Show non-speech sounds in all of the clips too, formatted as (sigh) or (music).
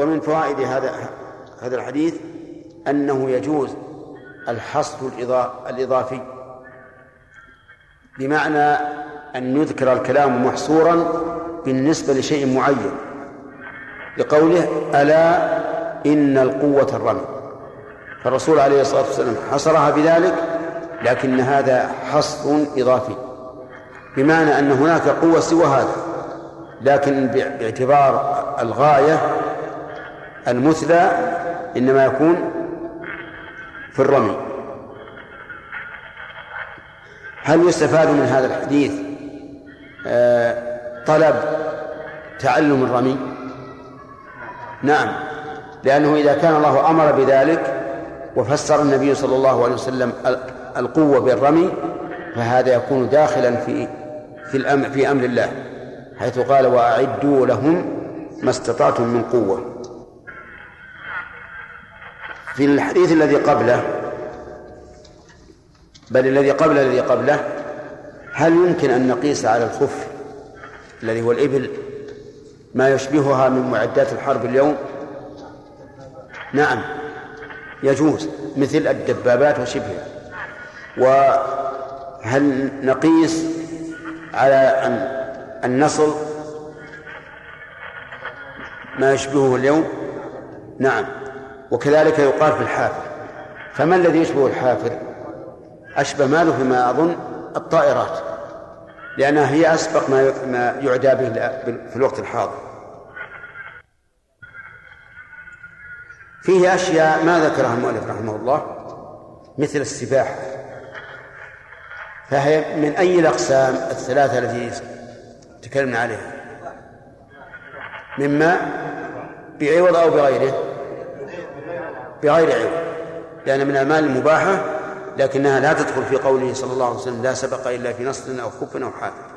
ومن فوائد هذا هذا الحديث أنه يجوز الحصر الإضافي بمعنى أن يذكر الكلام محصورا بالنسبة لشيء معين لقوله ألا إن القوة الرمي فالرسول عليه الصلاة والسلام حصرها بذلك لكن هذا حصر إضافي بمعنى أن هناك قوة سوى هذا لكن باعتبار الغاية المثلى إنما يكون في الرمي. هل يستفاد من هذا الحديث آه، طلب تعلم الرمي؟ نعم لأنه إذا كان الله أمر بذلك وفسر النبي صلى الله عليه وسلم القوة بالرمي فهذا يكون داخلا في في الأمر في أمر الله حيث قال وأعدوا لهم ما استطعتم من قوة. في الحديث الذي قبله بل الذي قبل الذي قبله هل يمكن أن نقيس على الخف الذي هو الإبل ما يشبهها من معدات الحرب اليوم؟ نعم يجوز مثل الدبابات وشبهها. وهل نقيس على النصل ما يشبهه اليوم؟ نعم. وكذلك يقال في الحافر. فما الذي يشبه الحافر؟ أشبه ماله فيما أظن الطائرات لأنها هي أسبق ما ما يعدى به في الوقت الحاضر. فيه أشياء ما ذكرها المؤلف رحمه الله مثل السباحة. فهي من أي الأقسام الثلاثة التي تكلمنا عليها؟ مما بعوض أو بغيره. بغير عوض لأن من المال المباحة لكنها لا تدخل في قوله صلى الله عليه وسلم لا سبق إلا في نصر أو خف أو حافظ.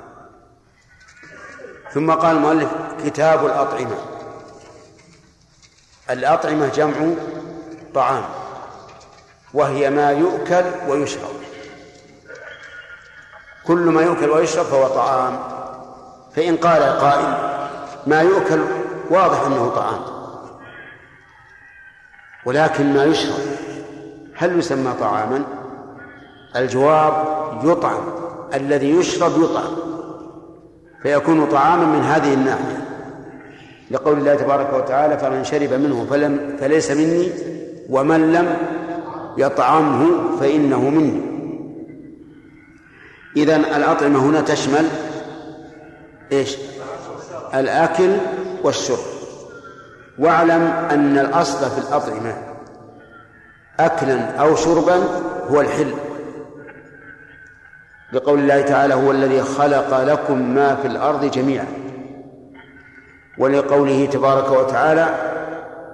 ثم قال المؤلف كتاب الأطعمة. الأطعمة جمع طعام وهي ما يؤكل ويشرب. كل ما يؤكل ويشرب فهو طعام. فإن قال قائل ما يؤكل واضح أنه طعام. ولكن ما يشرب. هل يسمى طعاما؟ الجواب يطعم. الذي يشرب يطعم. فيكون طعاما من هذه الناحية. لقول الله تبارك وتعالى فمن شرب منه فلم فليس مني ومن لم يطعمه فإنه مني. إذن الأطعمة هنا تشمل إيش؟ الأكل والشرب. واعلم أن الأصل في الأطعمة أكلا أو شربا هو الحل. لقول الله تعالى هو الذي خلق لكم ما في الأرض جميعا. ولقوله تبارك وتعالى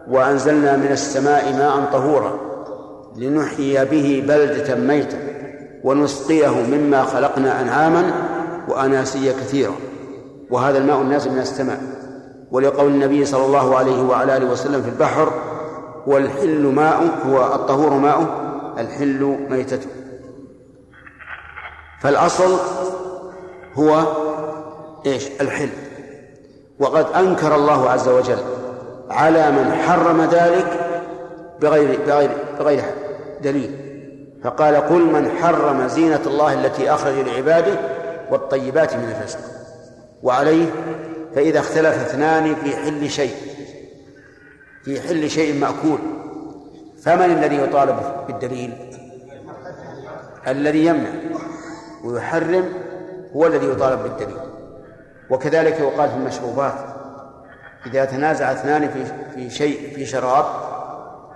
وأنزلنا من السماء ماء طهورا لنحيي به بلدة ميتة ونسقيه مما خلقنا أنعاما وأناسيا كثيرا. وهذا الماء النازل من السماء. ولقول النبي صلى الله عليه وعلى آله وسلم في البحر والحل ماء هو الطهور ماء الحل ميتته فالأصل هو إيش؟ الحل. وقد أنكر الله عز وجل على من حرم ذلك بغير بغير بغير دليل. فقال قل من حرم زينة الله التي أخرج لعباده والطيبات من الرزق وعليه فإذا اختلف اثنان في حل شيء في حل شيء مأكول. فمن الذي يطالب بالدليل؟ الذي يمنع ويحرم هو الذي يطالب بالدليل. وكذلك يقال في المشروبات إذا تنازع اثنان في في شيء في شراب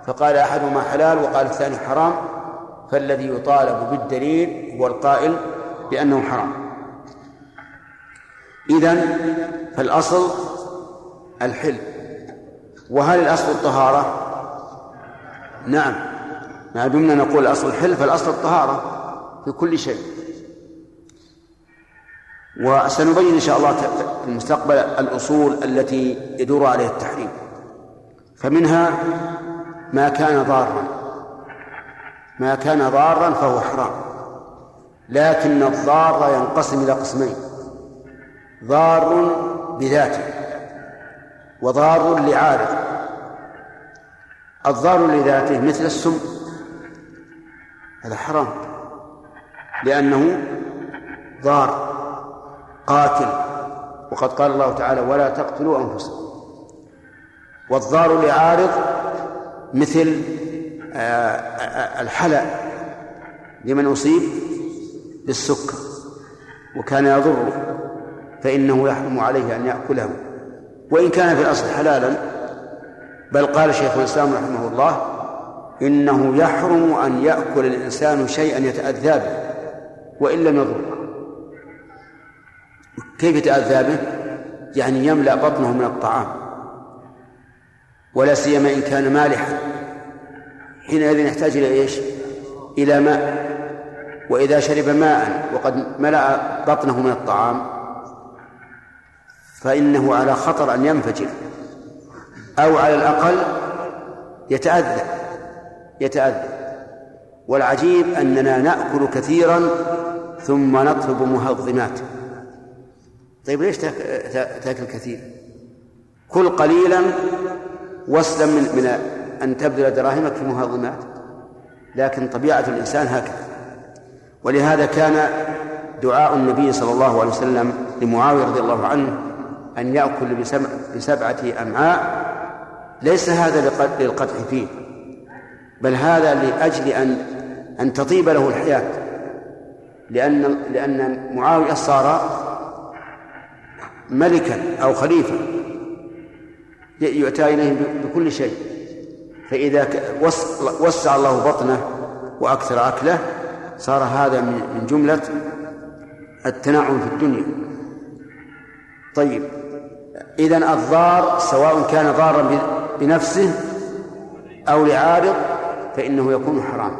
فقال أحدهما حلال وقال الثاني حرام فالذي يطالب بالدليل هو القائل بأنه حرام. إذن فالأصل الحل. وهل الأصل الطهارة؟ نعم. ما دمنا نقول الأصل الحل فالأصل الطهارة في كل شيء. وسنبين إن شاء الله في المستقبل الأصول التي يدور عليها التحريم. فمنها ما كان ضارا. ما كان ضارا فهو حرام. لكن الضار ينقسم إلى قسمين. ضار بذاته وضار لعارض الضار لذاته مثل السم. هذا حرام لأنه ضار قاتل. وقد قال الله تعالى ولا تقتلوا أنفسكم. والضار لعارض مثل آه، آه، الحلى لمن أصيب بالسكر وكان يضره. فإنه يحرم عليه أن يأكله وإن كان في الأصل حلالا بل قال شيخ الإسلام رحمه الله إنه يحرم أن يأكل الإنسان شيئا يتأذى به وإن لم يضره كيف يتأذى به؟ يعني يملأ بطنه من الطعام ولا سيما إن كان مالحا حينئذ يحتاج إلى إيش؟ إلى ماء وإذا شرب ماء وقد ملأ بطنه من الطعام فإنه على خطر أن ينفجر أو على الأقل يتأذى يتأذى. والعجيب أننا نأكل كثيرا ثم نطلب مهضمات. طيب ليش تأكل كثير؟ كل قليلا واسلم من, من أن تبذل دراهمك في مهضمات. لكن طبيعة الإنسان هكذا. ولهذا كان دعاء النبي صلى الله عليه وسلم لمعاوية رضي الله عنه أن يأكل بسبعة أمعاء ليس هذا للقدح فيه بل هذا لأجل أن أن تطيب له الحياة. لأن لأن معاوية صار ملكا أو خليفة يؤتى إليه بكل شيء. فإذا وسع الله بطنه وأكثر أكله صار هذا من جملة التنعم في الدنيا. طيب. إذا الضار سواء كان ضارا بنفسه أو لعارض فإنه يكون حرام.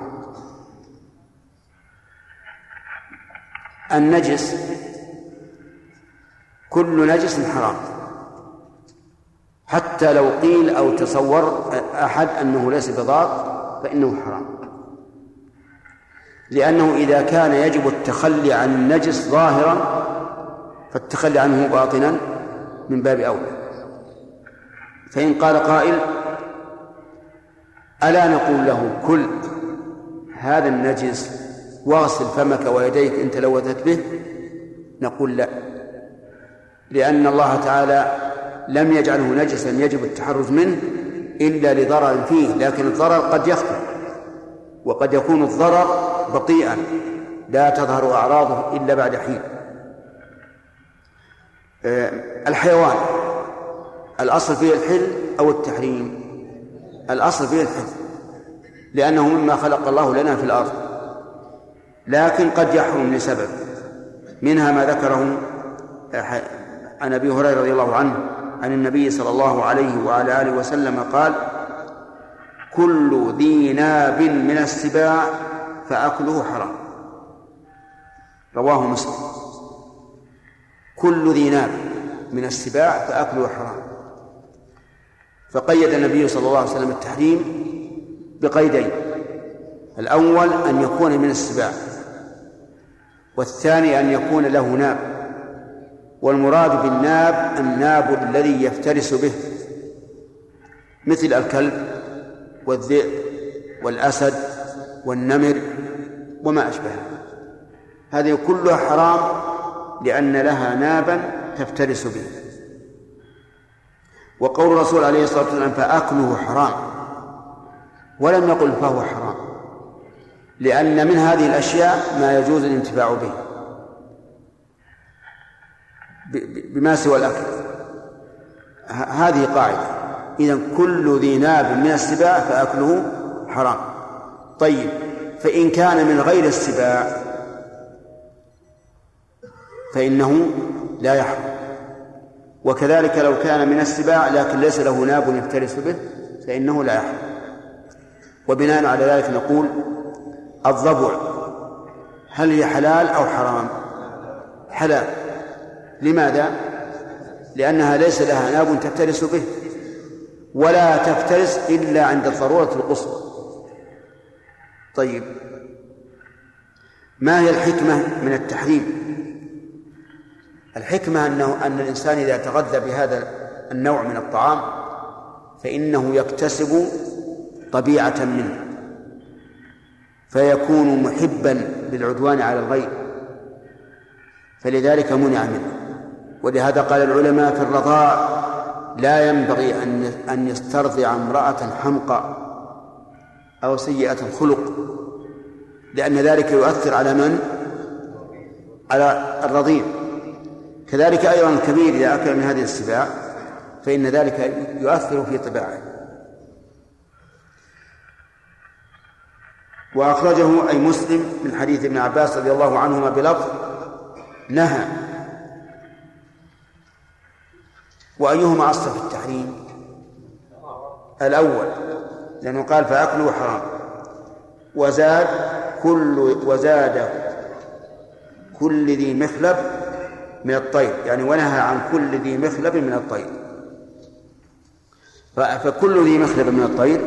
النجس كل نجس حرام. حتى لو قيل أو تصور أحد أنه ليس بضار فإنه حرام. لأنه إذا كان يجب التخلي عن النجس ظاهرا فالتخلي عنه باطنا. من باب أولى. فإن قال قائل ألا نقول له كل هذا النجس واغسل فمك ويديك إن تلوثت به؟ نقول لا لأن الله تعالى لم يجعله نجسا يجب التحرز منه إلا لضرر فيه لكن الضرر قد يخفى وقد يكون الضرر بطيئا لا تظهر أعراضه إلا بعد حين. الحيوان. الأصل فيه الحل أو التحريم؟ الأصل فيه الحل لأنه مما خلق الله لنا في الأرض لكن قد يحرم لسبب. منها ما ذكره آه، عن أبي هريرة رضي الله عنه عن النبي صلى الله عليه وعلى آله وسلم قال كل ذي ناب من السباع فأكله حرام. رواه مسلم. كل ذي ناب من السباع فاكله حرام. فقيد النبي صلى الله عليه وسلم التحريم بقيدين. الأول أن يكون من السباع والثاني أن يكون له ناب. والمراد بالناب الناب الذي يفترس به مثل الكلب والذئب والأسد والنمر وما أشبهه. هذه كلها حرام لأن لها نابا تفترس به. وقول الرسول عليه الصلاة والسلام فأكله حرام. ولم يقل فهو حرام. لأن من هذه الأشياء ما يجوز الانتفاع به. بما سوى الأكل. هذه قاعدة. إذا كل ذي ناب من السباع فأكله حرام. طيب فإن كان من غير السباع فإنه لا يحرم. وكذلك لو كان من السباع لكن ليس له ناب يفترس به فإنه لا يحرم. وبناء على ذلك نقول الضبع هل هي حلال أو حرام؟ حلال. لماذا؟ لأنها ليس لها ناب تفترس به ولا تفترس إلا عند الضرورة القصوى. طيب ما هي الحكمة من التحريم؟ الحكمة أنه أن الإنسان إذا تغذى بهذا النوع من الطعام فإنه يكتسب طبيعة منه فيكون محبا للعدوان على الغير فلذلك منع منه ولهذا قال العلماء في الرضاع لا ينبغي أن أن يسترضع امرأة حمقى أو سيئة الخلق لأن ذلك يؤثر على من؟ على الرضيع كذلك أيضا الكبير إذا أكل من هذه السباع فإن ذلك يؤثر في طباعه. وأخرجه أي مسلم من حديث ابن عباس رضي الله عنهما بلفظ نهى. وأيهما أصل في التحريم؟ الأول لأنه قال فأكله حرام. وزاد كل وزاد كل ذي مخلب من الطير يعني ونهى عن كل ذي مخلب من الطير. فكل ذي مخلب من الطير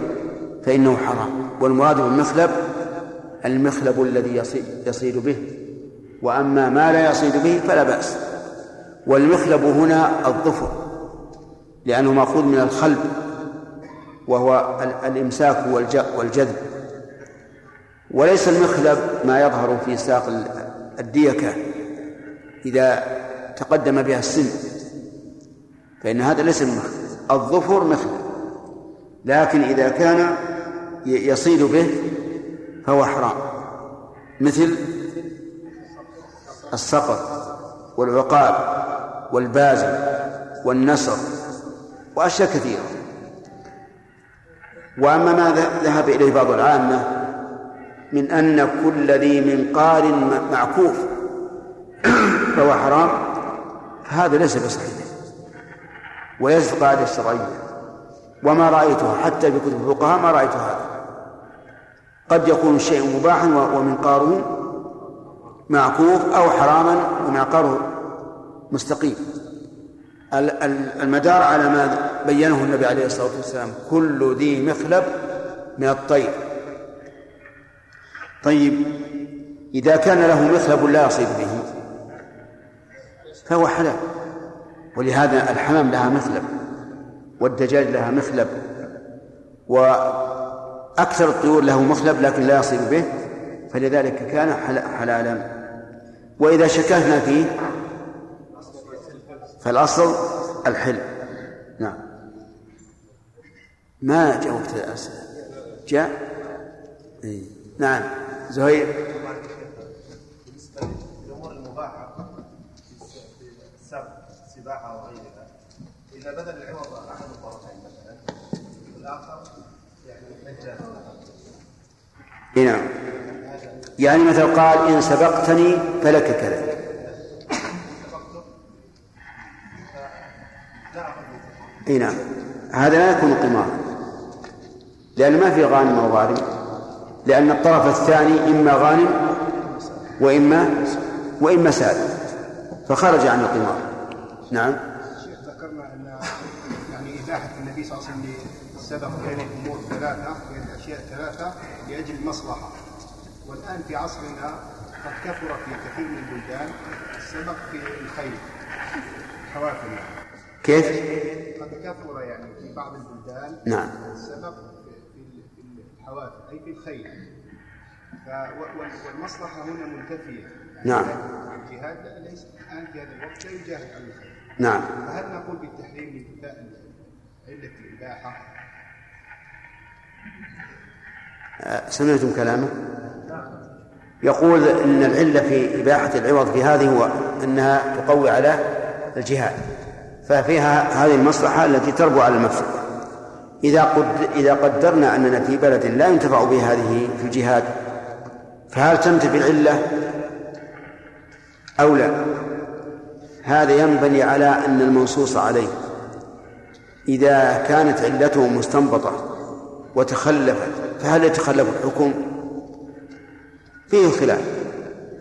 فإنه حرام. والمراد بالمخلب المخلب الذي يصيد به. وأما ما لا يصيد به فلا بأس. والمخلب هنا الظفر لأنه مأخوذ من الخلب وهو الإمساك والجذب. وليس المخلب ما يظهر في ساق الديكة. إذا تقدم بها السن. فإن هذا ليس المخلب الظفر مخلب لكن إذا كان يصيد به فهو حرام. مثل السقط والعقاب والبازل والنصر وأشياء كثيرة. وأما ما ذهب إليه بعض العامة من أن كل ذي منقار معكوف. فهو حرام فهذا ليس بصحيح. وليس قاعدة شرعية وما رأيتها حتى في كتب الفقهاء ما رأيت هذا قد يكون الشيء مباحا ومنقاره معكوف أو حراما ومعقاره مستقيم. المدار على ما بينه النبي عليه الصلاة والسلام كل ذي مخلب من الطير. طيب إذا كان له مخلب لا يصيد به. فهو حلال. ولهذا الحمام لها مخلب والدجاج لها مخلب وأكثر الطيور له مخلب لكن لا يصيد به فلذلك كان حلالا. وإذا شككنا فيه؟ فالأصل الحل. نعم. ما جاوبت الأسئلة؟ جاء؟ إيه. نعم. زهير؟ إذا بذل العوض أحد الطرفين مثلا والآخر يعني نعم. يعني مثل قال إن سبقتني فلك كذا. إي نعم. هذا لا يكون قمارا لأن ما في غانم أو غارم. لأن الطرف الثاني إما غانم وإما وإما سالم فخرج عن القمار. نعم. سبق بين الأمور ثلاثة بين الأشياء ثلاثة لأجل المصلحة والآن في عصرنا قد كثر في كثير من البلدان السبق في الخيل حوافل. كيف؟ قد كثر يعني في بعض البلدان نعم. السبق في الحوافل أي في الخيل والمصلحة هنا منتفية نعم. الجهاد ليس الآن في هذا الوقت لا يجاهد على الخيل نعم. فهل نقول بالتحريم لانتفاء علة الإباحة؟ سمعتم كلامه؟ يقول إن العلة في إباحة العوض في هذه هو أنها تقوي على الجهاد ففيها هذه المصلحة التي تربو على المفسده إذا قد إذا قدرنا أننا في بلد لا ينتفع به هذه في الجهاد فهل تنتفي العلة أو لا؟ هذا ينبني على أن المنصوص عليه. إذا كانت علته مستنبطة وتخلفت فهل يتخلف الحكم؟ فيه خلاف.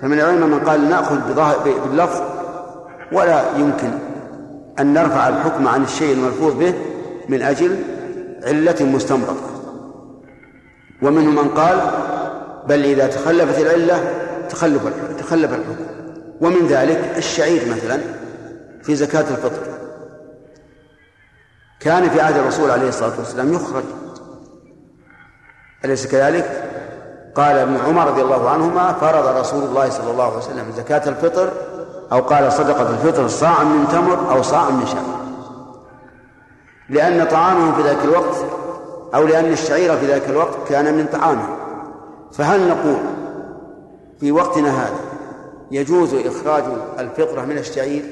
فمن العلماء من قال نأخذ باللفظ ولا يمكن أن نرفع الحكم عن الشيء الملفوظ به من أجل علة مستنبطة. ومنهم من قال بل إذا تخلفت العلة تخلف تخلف الحكم. ومن ذلك الشعير مثلا في زكاة الفطر. كان في عهد الرسول عليه الصلاة والسلام يخرج أليس كذلك؟ قال ابن عمر رضي الله عنهما فرض رسول الله صلى الله عليه وسلم زكاة الفطر أو قال صدقة الفطر صاع من تمر أو صاع من شعير لأن طعامهم في ذاك الوقت أو لأن الشعير في ذاك الوقت كان من طعامه. فهل نقول في وقتنا هذا يجوز إخراج الفطرة من الشعير؟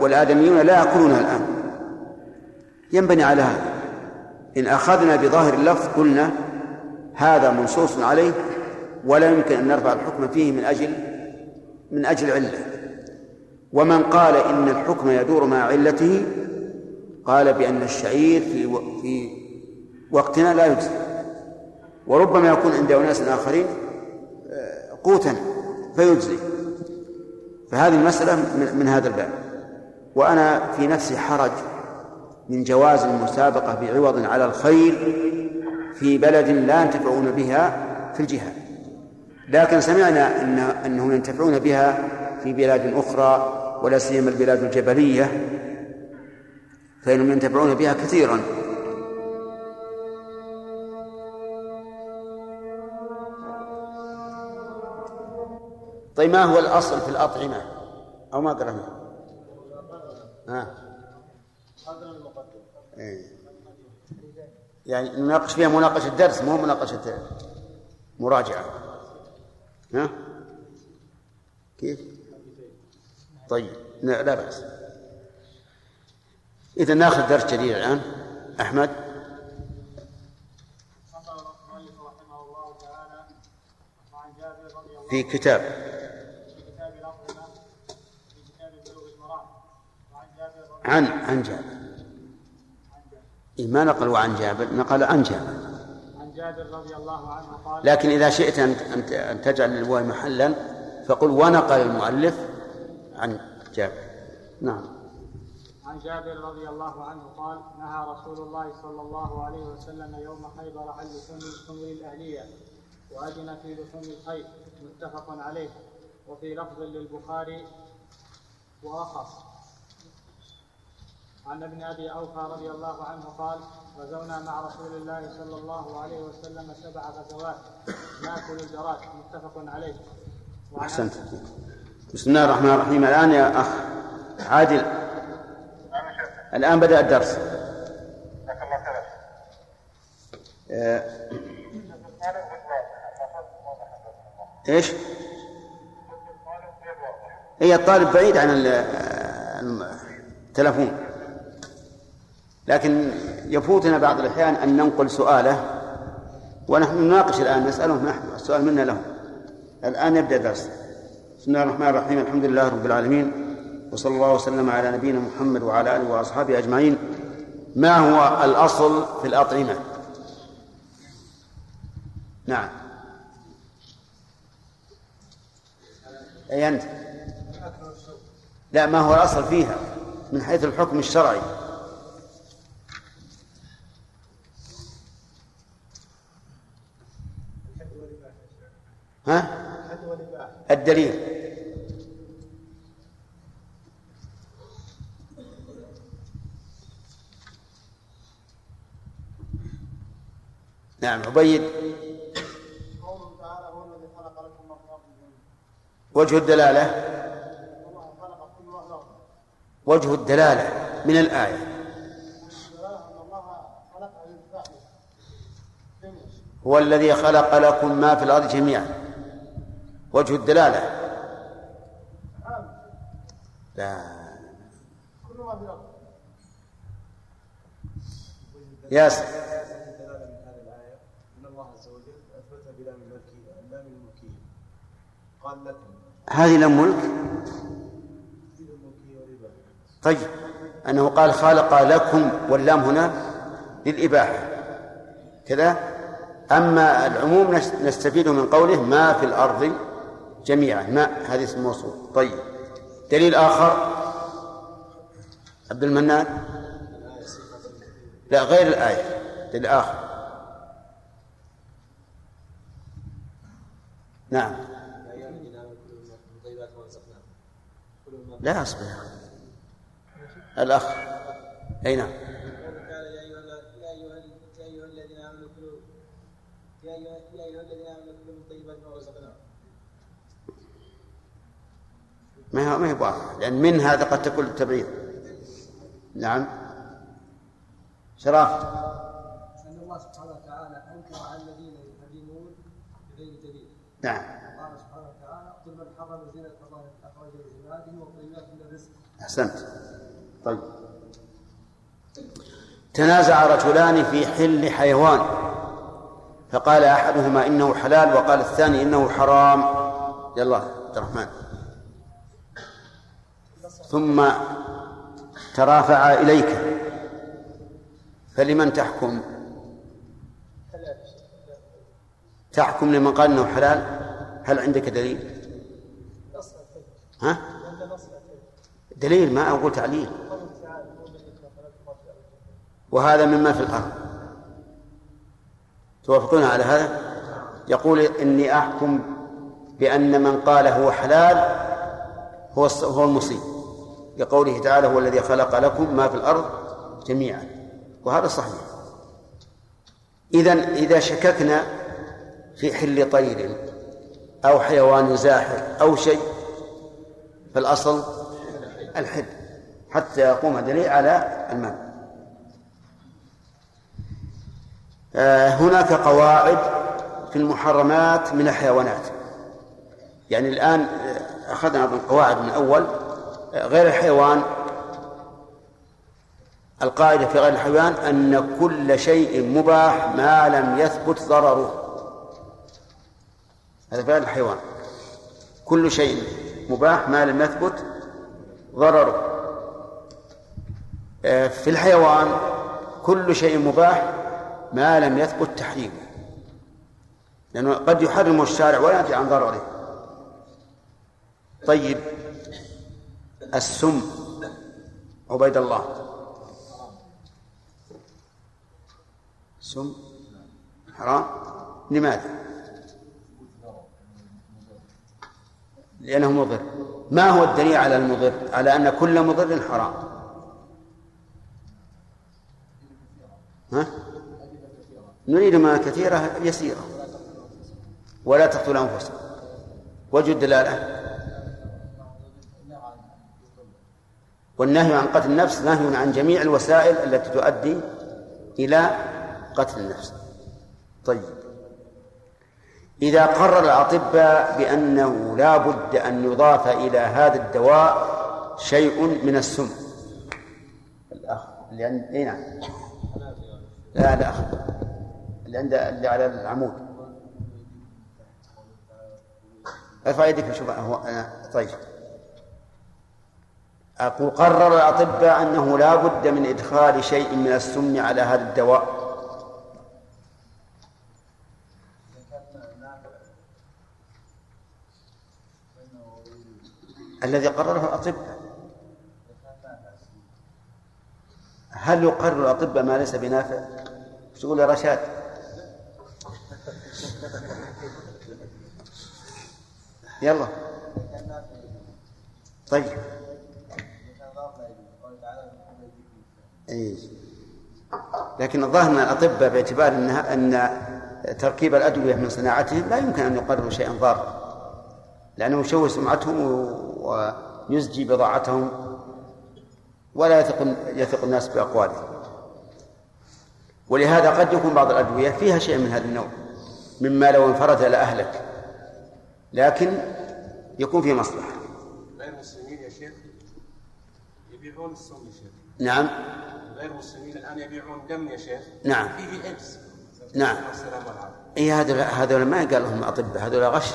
والآدميون لا يأكلونها الآن. ينبني على هذا. إن أخذنا بظاهر اللفظ قلنا هذا منصوص عليه ولا يمكن أن نرفع الحكم فيه من أجل من أجل علة. ومن قال إن الحكم يدور مع علته قال بأن الشعير في في وقتنا لا يجزي. وربما يكون عند أناس آخرين آه، قوتا فيجزي. فهذه المسألة من هذا الباب. وأنا في نفسي حرج من جواز المسابقة بعوض على الخير في بلد لا ينتفعون بها في الجهاد. لكن سمعنا أن أنهم ينتفعون بها في بلاد أخرى ولا سيما البلاد الجبلية فإنهم ينتفعون بها كثيرا. طيب ما هو الأصل في الأطعمة؟ أو ما قرأنا؟ إيه. يعني نناقش فيها مناقشة درس مو مناقشة مراجعة. ها؟ كيف؟ طيب لا بأس. إذا ناخذ درس جديد الآن. أحمد؟ في كتاب. عن عن جابر. إيه ما نقلوا عن جابر نقل عن جابر. عن جابر رضي الله عنه قال لكن إذا شئت أن أن تجعل للواو محلا فقل ونقل المؤلف عن جابر. نعم. عن جابر رضي الله عنه قال نهى رسول الله صلى الله عليه وسلم يوم خيبر عن لحوم الحمر الأهلية وأذن في لحوم الخيل متفق عليه. وفي لفظ للبخاري وأخص. عن ابن أبي أوفى رضي الله عنه قال غزونا مع رسول الله صلى الله عليه وسلم سبع غزوات. ناكل الجراد. متفق عليه. أحسنت. بسم الله الرحمن الرحيم. الآن يا أخ عادل. الآن بدأ الدرس. آه. إيش؟ هي الطالب بعيد عن التلفون. لكن يفوتنا بعض الأحيان أن ننقل سؤاله ونحن نناقش الآن نسأله نحن السؤال منا له. الآن يبدأ درس. بسم الله الرحمن الرحيم الحمد لله رب العالمين وصلى الله وسلم على نبينا محمد وعلى آله وأصحابه أجمعين. ما هو الأصل في الأطعمة؟ نعم. أي أنت؟ لا ما هو الأصل فيها؟ من حيث الحكم الشرعي. ها؟ الدليل. نعم عبيد وجه الدلالة. وجه الدلالة من الآية. هو الذي خلق لكم ما في الأرض جميعا. وجه الدلالة. لا. ياسر. هذه لم ملك؟ طيب. أنه قال خلق لكم واللام هنا للإباحة. كذا. أما العموم نستفيد من قوله ما في الأرض جميعا ما هذه اسم موصول. طيب. دليل آخر. عبد المنان. لا غير الآية. دليل آخر. نعم. لا أصبر الأخ. أي نعم. يا أيها الذين آمنوا كلوا من طيبات ما رزقناكم. ما هو ما هي واضحة. لأن من هذا قد تكون التبعيض نعم. شراف أن الله سبحانه وتعالى أنكر على الذين يحرمون بغير دليل. نعم. قال سبحانه وتعالى قل من حرم زينة الله أخرج لعباده والطيبات من الرزق. أحسنت. طيب. تنازع رجلان في حل حيوان. فقال أحدهما إنه حلال وقال الثاني إنه حرام. يلا عبد الرحمن. ثم ترافعا إليك. فلمن تحكم؟ تحكم لمن قال إنه حلال؟ هل عندك دليل؟ ها؟ دليل ما أقول تعليل. وهذا مما في الأرض. توافقون على هذا؟ يقول إني أحكم بأن من قال هو حلال هو هو المصيب لقوله تعالى هو الذي خلق لكم ما في الأرض جميعا. وهذا صحيح. اذا إذا شككنا في حل طير أو حيوان زاحف أو شيء فالأصل الحل حتى يقوم دليل على المال آه، هناك قواعد في المحرمات من الحيوانات. يعني الآن آه، أخذنا القواعد من أول غير الحيوان القاعدة في غير الحيوان أن كل شيء مباح ما لم يثبت ضرره. هذا في غير الحيوان. كل شيء مباح ما لم يثبت ضرره. في الحيوان كل شيء مباح ما لم يثبت تحريمه. لأنه قد يحرمه الشارع ولا ينتهي عن ضرره. طيب السم عبيد الله. سم حرام. لماذا؟ لأنه مضر. ما هو الدليل على المضر؟ على أن كل مضر حرام. ها؟ نريد ما كثيرة يسيرة. ولا تقتلوا أنفسكم. وجه الدلالة. والنهي عن قتل النفس نهي عن جميع الوسائل التي تؤدي إلى قتل النفس. طيب. إذا قرر الأطباء بأنه لا بد أن يضاف إلى هذا الدواء شيء من السم. الأخ لأن أي نعم. لا لا اللي عند اللي على العمود. أرفع يدك شوف هو أنا طيب. أقول قرر الأطباء أنه لا بد من إدخال شيء من السم على هذا الدواء. الذي قرره الأطباء هل يقرر الأطباء ما ليس بنافع؟ تقول يا رشاد. يلا. طيب. أي. لكن الظاهر أن الأطباء باعتبار انها أن تركيب الأدوية من صناعتهم لا يمكن أن يقرروا شيئا ضارا لأنه يشوه سمعتهم ويزجي بضاعتهم ولا يثق يثق الناس باقوالهم ولهذا قد يكون بعض الأدوية فيها شيء من هذا النوع مما لو انفرد لاهلك لكن يكون فيه مصلحة. غير المسلمين يا شيخ يبيعون السم يا شيخ. نعم. غير المسلمين الآن يبيعون دم يا شيخ؟ نعم. فيه إبس. نعم. اي هذول هذول ما قال لهم أطباء هذول غش.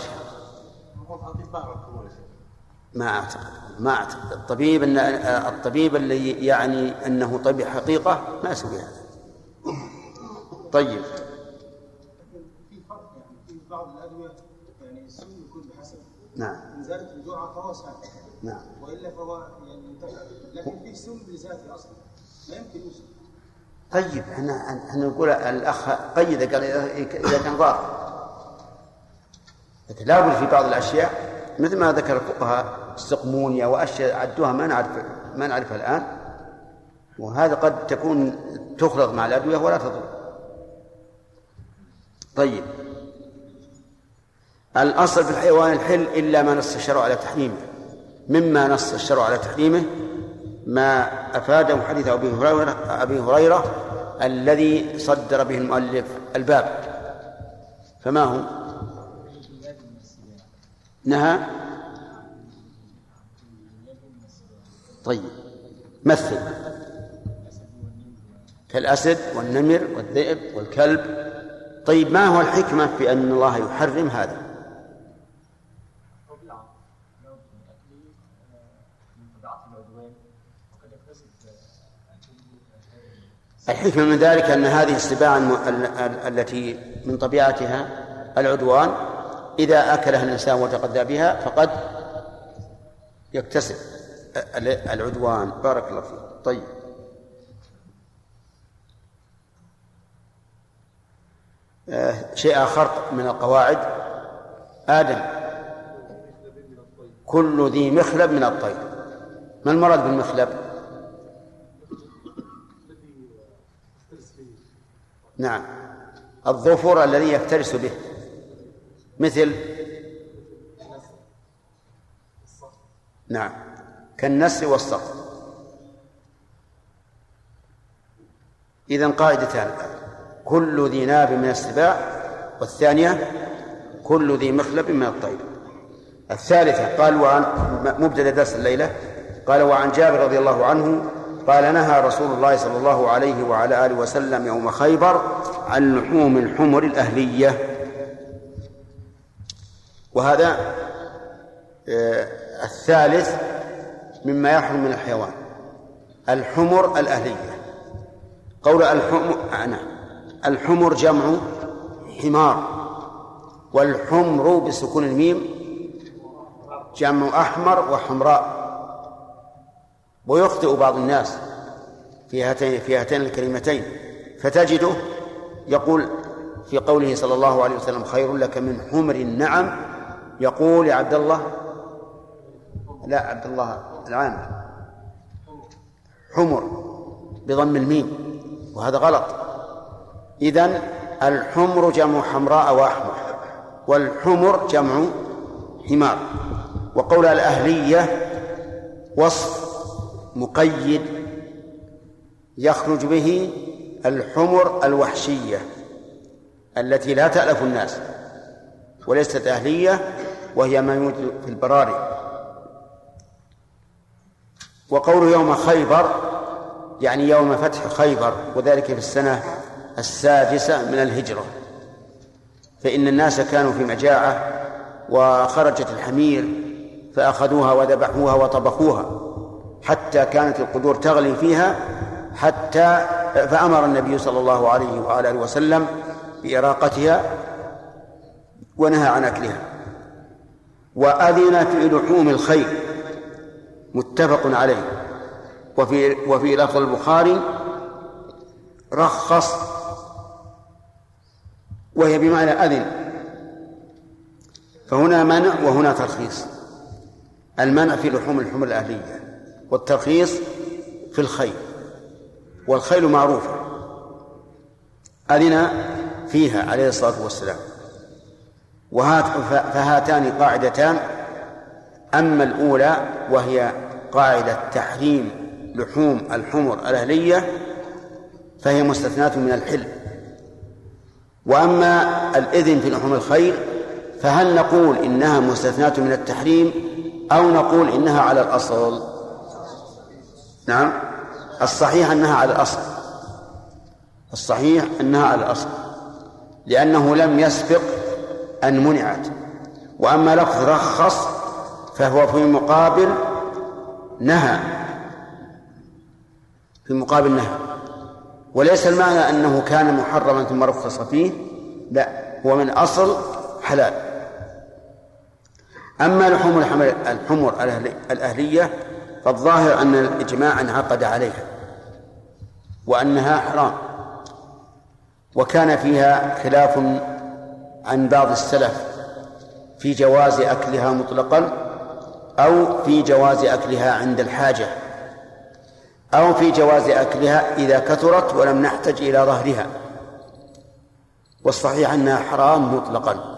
ما أعتقد ما أعتقد. الطبيب ان الطبيب اللي يعني أنه طبيب حقيقة ما يسوي هذا. طيب. نعم. إن زادت الجرعة فهو نعم. وإلا فهو يعني لكن فيه سم بذاته أصلا طيب إحنا إحنا نقول الأخ قيد قال إذا كان ضار لابد في بعض الأشياء مثل ما ذكر الفقهاء السقمونيا وأشياء عدوها ما نعرف ما نعرفها الآن. وهذا قد تكون تخلط مع الأدوية ولا تضر. طيب. الأصل في الحيوان الحل إلا ما نص الشرع على تحريمه. مما نص الشرع على تحريمه ما أفاده حديث أبي هريرة أبي هريرة الذي صدر به المؤلف الباب. فما هو؟ نهى. طيب. مثل. كالأسد والنمر والذئب والكلب. طيب ما هو الحكمة في أن الله يحرم هذا؟ الحكمة من ذلك أن هذه السباع التي من طبيعتها العدوان إذا أكلها الإنسان وتغذى بها فقد يكتسب العدوان. بارك الله فيك. طيب. آه، شيء آخر من القواعد. آدم. كل ذي مخلب من الطير. ما المراد بالمخلب؟ نعم. الظفر الذي يفترس به. مثل؟ نعم. كالنسر والصقر إذا قاعدتان. كل ذي ناب من السباع والثانية كل ذي مخلب من الطير الثالثة قال وعن مبتدأ درس الليلة قال وعن جابر رضي الله عنه قال نهى رسول الله صلى الله عليه وعلى آله وسلم يوم خيبر عن لحوم الحمر الأهلية. وهذا آه، الثالث مما يحرم من الحيوان الحمر الأهلية. قول الحمر آه، نعم الحمر جمع حمار والحمر بسكون الميم جمع أحمر وحمراء. ويخطئ بعض الناس في هاتين في هاتين الكلمتين فتجده يقول في قوله صلى الله عليه وسلم خير لك من حمر النعم. يقول يا عبد الله لا عبد الله العام. حمر بضم الميم وهذا غلط. إذن الحمر جمع حمراء وأحمر والحمر جمع حمار. وقول الأهلية وصف مقيد يخرج به الحمر الوحشية التي لا تألف الناس وليست أهلية وهي ما يوجد في البراري. وقول يوم خيبر يعني يوم فتح خيبر وذلك في السنة السادسة من الهجرة. فإن الناس كانوا في مجاعة وخرجت الحمير فأخذوها وذبحوها وطبخوها. حتى كانت القدور تغلي فيها حتى فأمر النبي صلى الله عليه وآله وسلم بإراقتها ونهى عن أكلها. وأذن في لحوم الخيل متفق عليه. وفي وفي لفظ البخاري رخص وهي بمعنى أذن. فهنا منع وهنا ترخيص. المنع في لحوم الحمر الأهلية. والترخيص في الخيل. والخيل معروفة أذن فيها عليه الصلاة والسلام. وهات فهاتان قاعدتان. أما الأولى وهي قاعدة تحريم لحوم الحمر الأهلية فهي مستثناة من الحل. وأما الإذن في لحوم الخيل فهل نقول إنها مستثناة من التحريم أو نقول إنها على الأصل؟ نعم. الصحيح أنها على الأصل. الصحيح أنها على الأصل. لأنه لم يسبق أن منعت. وأما لفظ رخص فهو في مقابل نهى. في مقابل نهى. وليس المعنى أنه كان محرما ثم رخص فيه. لا هو من أصل حلال. أما لحوم الحمر الأهلية فالظاهر أن الإجماع انعقد عليها وأنها حرام وكان فيها خلاف عن بعض السلف في جواز أكلها مطلقا أو في جواز أكلها عند الحاجة أو في جواز أكلها إذا كثرت ولم نحتج إلى ظهرها والصحيح أنها حرام مطلقا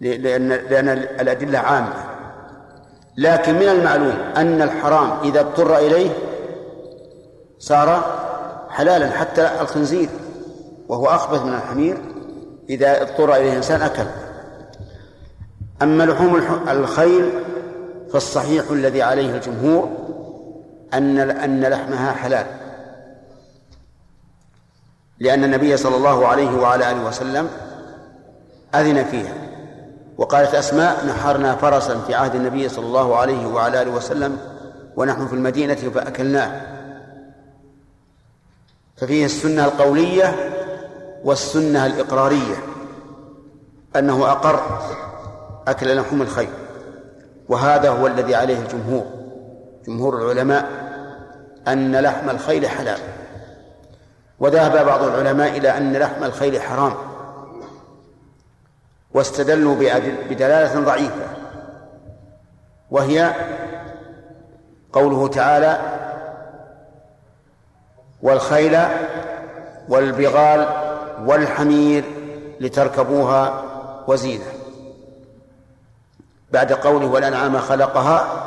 لأن لأن الأدلة عامة لكن من المعلوم أن الحرام إذا اضطر إليه صار حلالا حتى الخنزير وهو أخبث من الحمير إذا اضطر إليه إنسان أكل. أما لحوم الخيل فالصحيح الذي عليه الجمهور أن أن لحمها حلال. لأن النبي صلى الله عليه وعلى آله وسلم أذن فيها. وقالت أسماء نحرنا فرسا في عهد النبي صلى الله عليه وعلى آله وسلم ونحن في المدينة فأكلناه. ففيه السنة القولية والسنة الإقرارية أنه أقر أكل لحوم الخيل وهذا هو الذي عليه الجمهور جمهور العلماء أن لحم الخيل حلال. وذهب بعض العلماء إلى أن لحم الخيل حرام. واستدلوا بدلالة ضعيفة. وهي قوله تعالى والخيل والبغال والحمير لتركبوها وزينة. بعد قوله والأنعام خلقها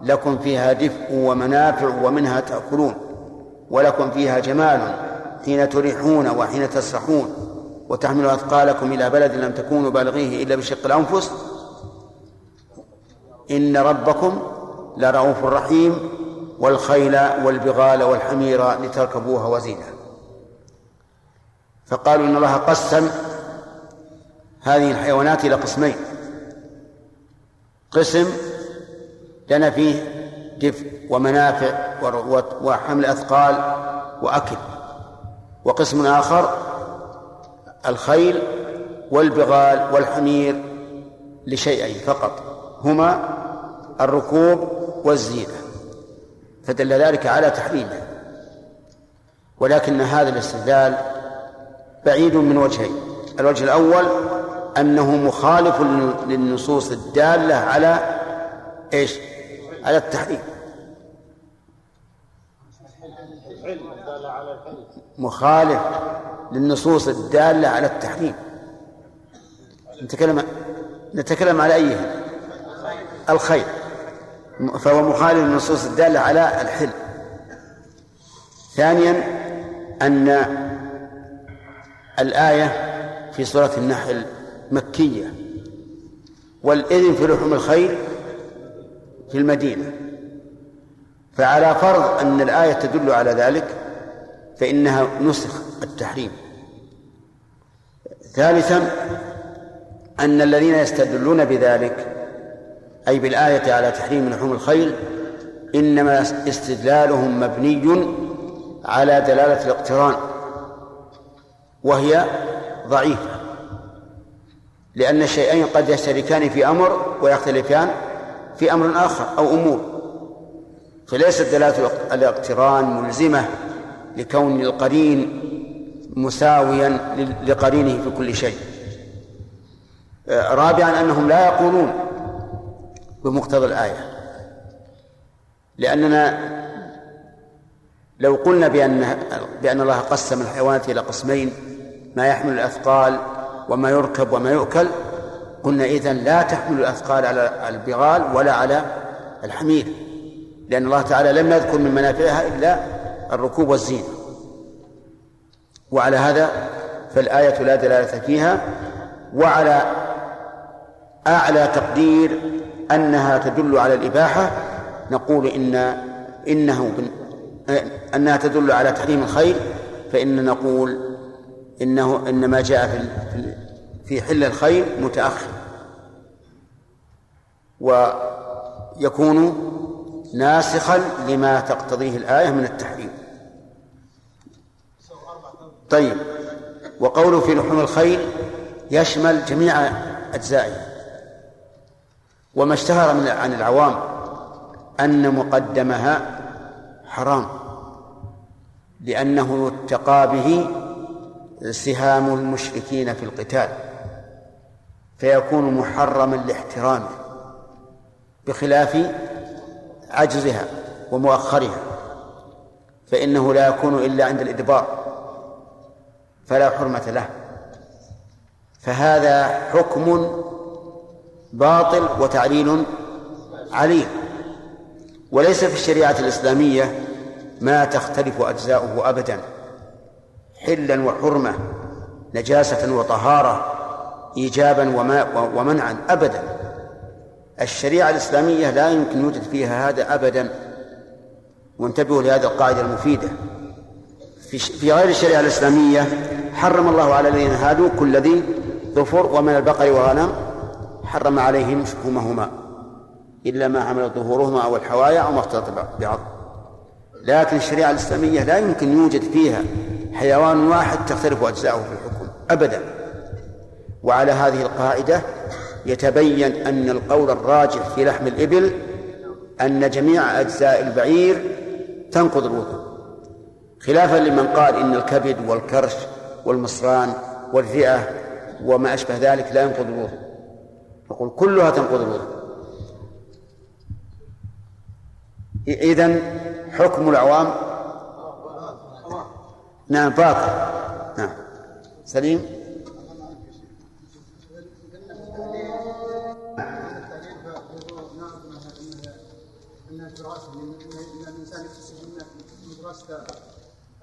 لكم فيها دفء ومنافع ومنها تأكلون ولكم فيها جمال حين تريحون وحين تسرحون. وتحملوا أثقالكم إلى بلد لم تكونوا بالغيه إلا بشق الأنفس. إن ربكم لرؤوف رحيم والخيل والبغال والحمير لتركبوها وزينة فقالوا إن الله قسم هذه الحيوانات إلى قسمين. قسم لنا فيه دفء ومنافع وحمل أثقال وأكل. وقسم آخر الخيل والبغال والحمير لشيئين فقط هما الركوب والزينة فدل ذلك على تحريمه ولكن هذا الاستدلال بعيد من وجهين الوجه الأول أنه مخالف للنصوص الدالة على إيش؟ على التحريم. مخالف للنصوص الدالة على التحريم. نتكلم نتكلم على أيها الخير. فهو مخالف للنصوص الدالة على الحل. ثانيا أن الآية في سورة النحل مكية. والإذن في لحوم الخير في المدينة. فعلى فرض أن الآية تدل على ذلك فإنها نسخ التحريم. ثالثا أن الذين يستدلون بذلك أي بالآية على تحريم لحوم الخيل إنما استدلالهم مبني على دلالة الاقتران وهي ضعيفة. لأن الشيئين قد يشتركان في أمر ويختلفان في أمر آخر أو أمور. فليست دلالة الاقتران ملزمة. لكون القرين مساويا لقرينه في كل شيء. آه، رابعا أنهم لا يقولون بمقتضى الآية. لأننا لو قلنا بأن بأن الله قسم الحيوانات إلى قسمين ما يحمل الأثقال وما يركب وما يؤكل قلنا إذن لا تحمل الأثقال على البغال ولا على الحمير لأن الله تعالى لم يذكر من منافعها إلا الركوب والزينة وعلى هذا فالآية لا دلالة فيها وعلى أعلى تقدير أنها تدل على الإباحة نقول إن إنه أنها تدل على تحريم الخير فإن نقول إنه إنما جاء في في حل الخير متأخر. ويكون ناسخا لما تقتضيه الآية من التحريم. طيب. وقوله في لحوم الخيل يشمل جميع أجزائه. وما اشتهر من عن العوام أن مقدمها حرام لأنه يتقى به سهام المشركين في القتال فيكون محرما لاحترامه بخلاف عجزها ومؤخرها فإنه لا يكون إلا عند الإدبار. فلا حرمة له. فهذا حكم باطل وتعليل عليل. وليس في الشريعة الإسلامية ما تختلف أجزاؤه أبدا. حلا وحرمة نجاسة وطهارة إيجابا ومنعا أبدا. الشريعة الإسلامية لا يمكن يوجد فيها هذا أبدا. وانتبهوا لهذه القاعدة المفيدة. في غير الشريعة الإسلامية حرم الله على الذين هادوا كل ذي ظفر ومن البقر والغنم حرم عليهم شحومهما إلا ما حملت ظهورهما أو الحوايا أو ما اختلط بعض. لكن الشريعة الإسلامية لا يمكن يوجد فيها حيوان واحد تختلف أجزاؤه في الحكم أبدا. وعلى هذه القاعدة يتبين أن القول الراجح في لحم الإبل أن جميع أجزاء البعير تنقض الوضوء. خلافا لمن قال إن الكبد والكرش والمصران والرئة وما أشبه ذلك لا ينقض الوضوء. نقول كلها تنقض الوضوء. إذن حكم العوام؟ نعم باطل نعم. سليم؟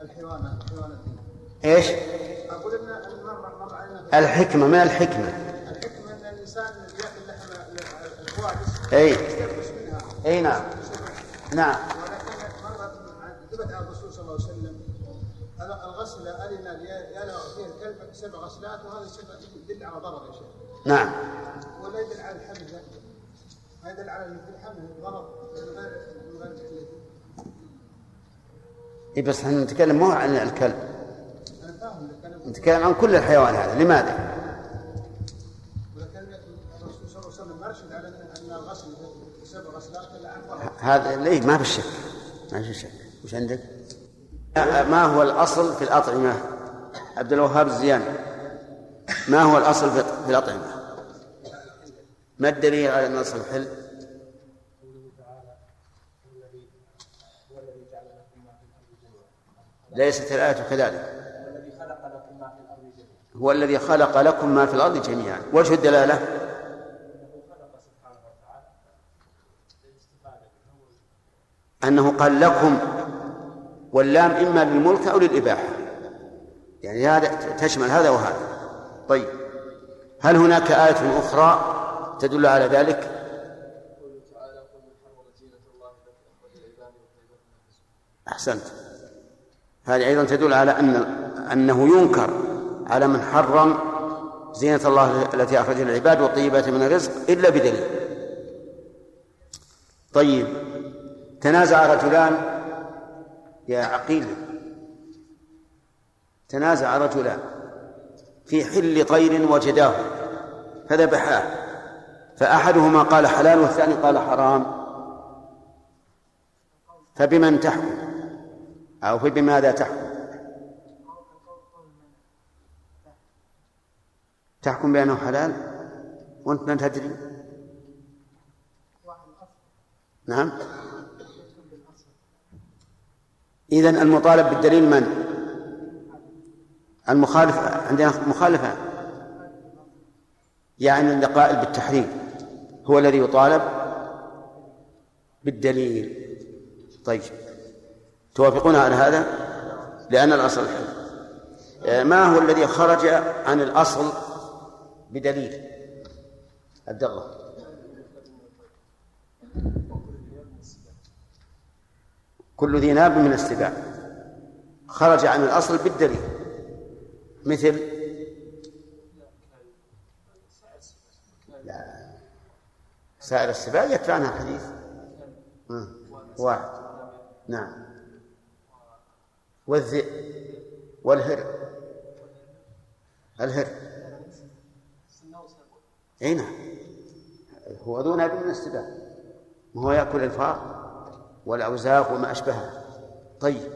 الحيوانات. إيش؟ أقول إن الحكمة ما الحكمة؟ الحكمة إن الإنسان يأكل لحم إي. إي نعم. نعم. ولكن ثبت عن الرسول صلى الله عليه وسلم. الغسل فيه الكلب سبع غسلات وهذا السبع يدل على ضرر يا شيخ. نعم. ولا يدل على الحمل ما يدل على الحمل ضرر من غير من غير إي بس إحنا نتكلم مو عن الكلب. نتكلم عن كل الحيوان هذا لماذا؟ هذا ليه ما في شك ما في شك وش عندك؟ ما هو الأصل في الأطعمة؟ عبد الوهاب الزيان ما هو الأصل في الأطعمة؟ ما الدليل على أن الأصل الحل؟ ليست الآية كذلك هو الذي خلق لكم ما في الأرض جميعا. وجه الدلالة؟ أنه قال لكم واللام إما للملك أو للإباحة. يعني هذا تشمل هذا وهذا. طيب. هل هناك آية أخرى تدل على ذلك؟ أحسنت. هذه أيضا تدل على أن أنه ينكر على من حرم زينة الله التي أخرج للعباد والطيبات من الرزق إلا بدليل. طيب تنازع رجلان يا عقيل. تنازع رجلان في حل طير وجداه فذبحاه. فأحدهما قال حلال والثاني قال حرام. فبمن تحكم؟ أو في بماذا تحكم؟ تحكم بأنه حلال؟ وأنت ما تدري؟ نعم. إذن المطالب بالدليل من؟ المخالف عندنا مخالفة. يعني القائل بالتحريم هو الذي يطالب بالدليل. طيب. توافقون على هذا؟ لأن الأصل الحل آه، ما هو الذي خرج عن الأصل بدليل. عبد الله كل ذي ناب من السباع. خرج عن الأصل بالدليل. مثل لا. سائر السباع يكفي عنها حديث. واحد. نعم. والذئب. والهر. الهر. إي نعم. هو ذو ناب من السباع وهو يأكل الفار والأوزاق وما اشبهها طيب.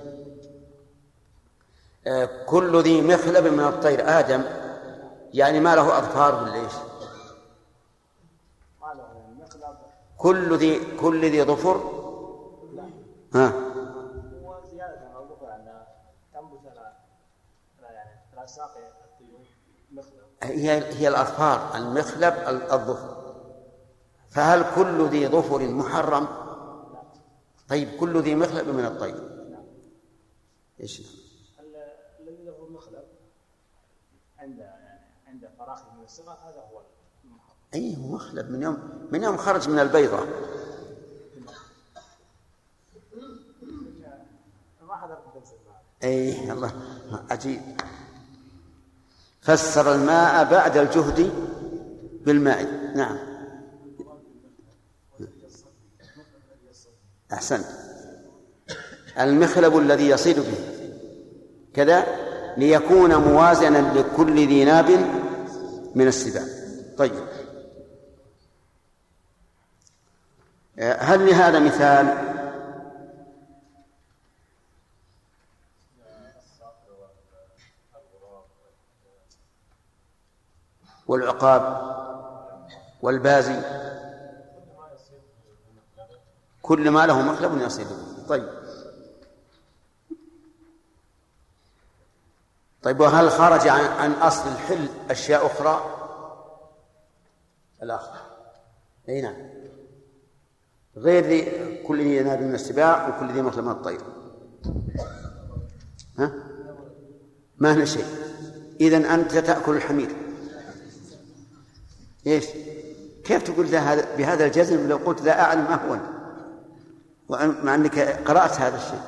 آه كل ذي مخلب من الطير آدم يعني ما له أظفار ولا إيش؟ كل ذي كل ذي ظفر؟ ها ساق الطيور مخلب هي هي الأظفار المخلب الظفر. فهل كل ذي ظفر محرم؟ طيب كل ذي مخلب من الطير إيش؟ الذي له مخلب عند عند فراخه من الصغر؟ هذا هو المحرم. أي هو مخلب من يوم من يوم خرج من البيضة. ما حضرت الدرس اي الله عجيب فسر الماء بعد الجهد بالماء. نعم. أحسنت. المخلب الذي يصيد به. كذا ليكون موازنا لكل ذي ناب من السباع. طيب. هل لهذا مثال؟ والعقاب والبازي. كل ما له مخلب يصيد طيب. طيب وهل خرج عن, عن أصل الحل أشياء أخرى؟ الآخر. أي نعم. غير ذي كل ذي ينال من السباع وكل ذي مخلب من الطير. ها؟ ما هنا شيء. إذا أنت تأكل الحمير. إيش؟ كيف تقول هذا بهذا الجزم لو قلت لا أعلم ما هو مع أنك قرأت هذا الشيء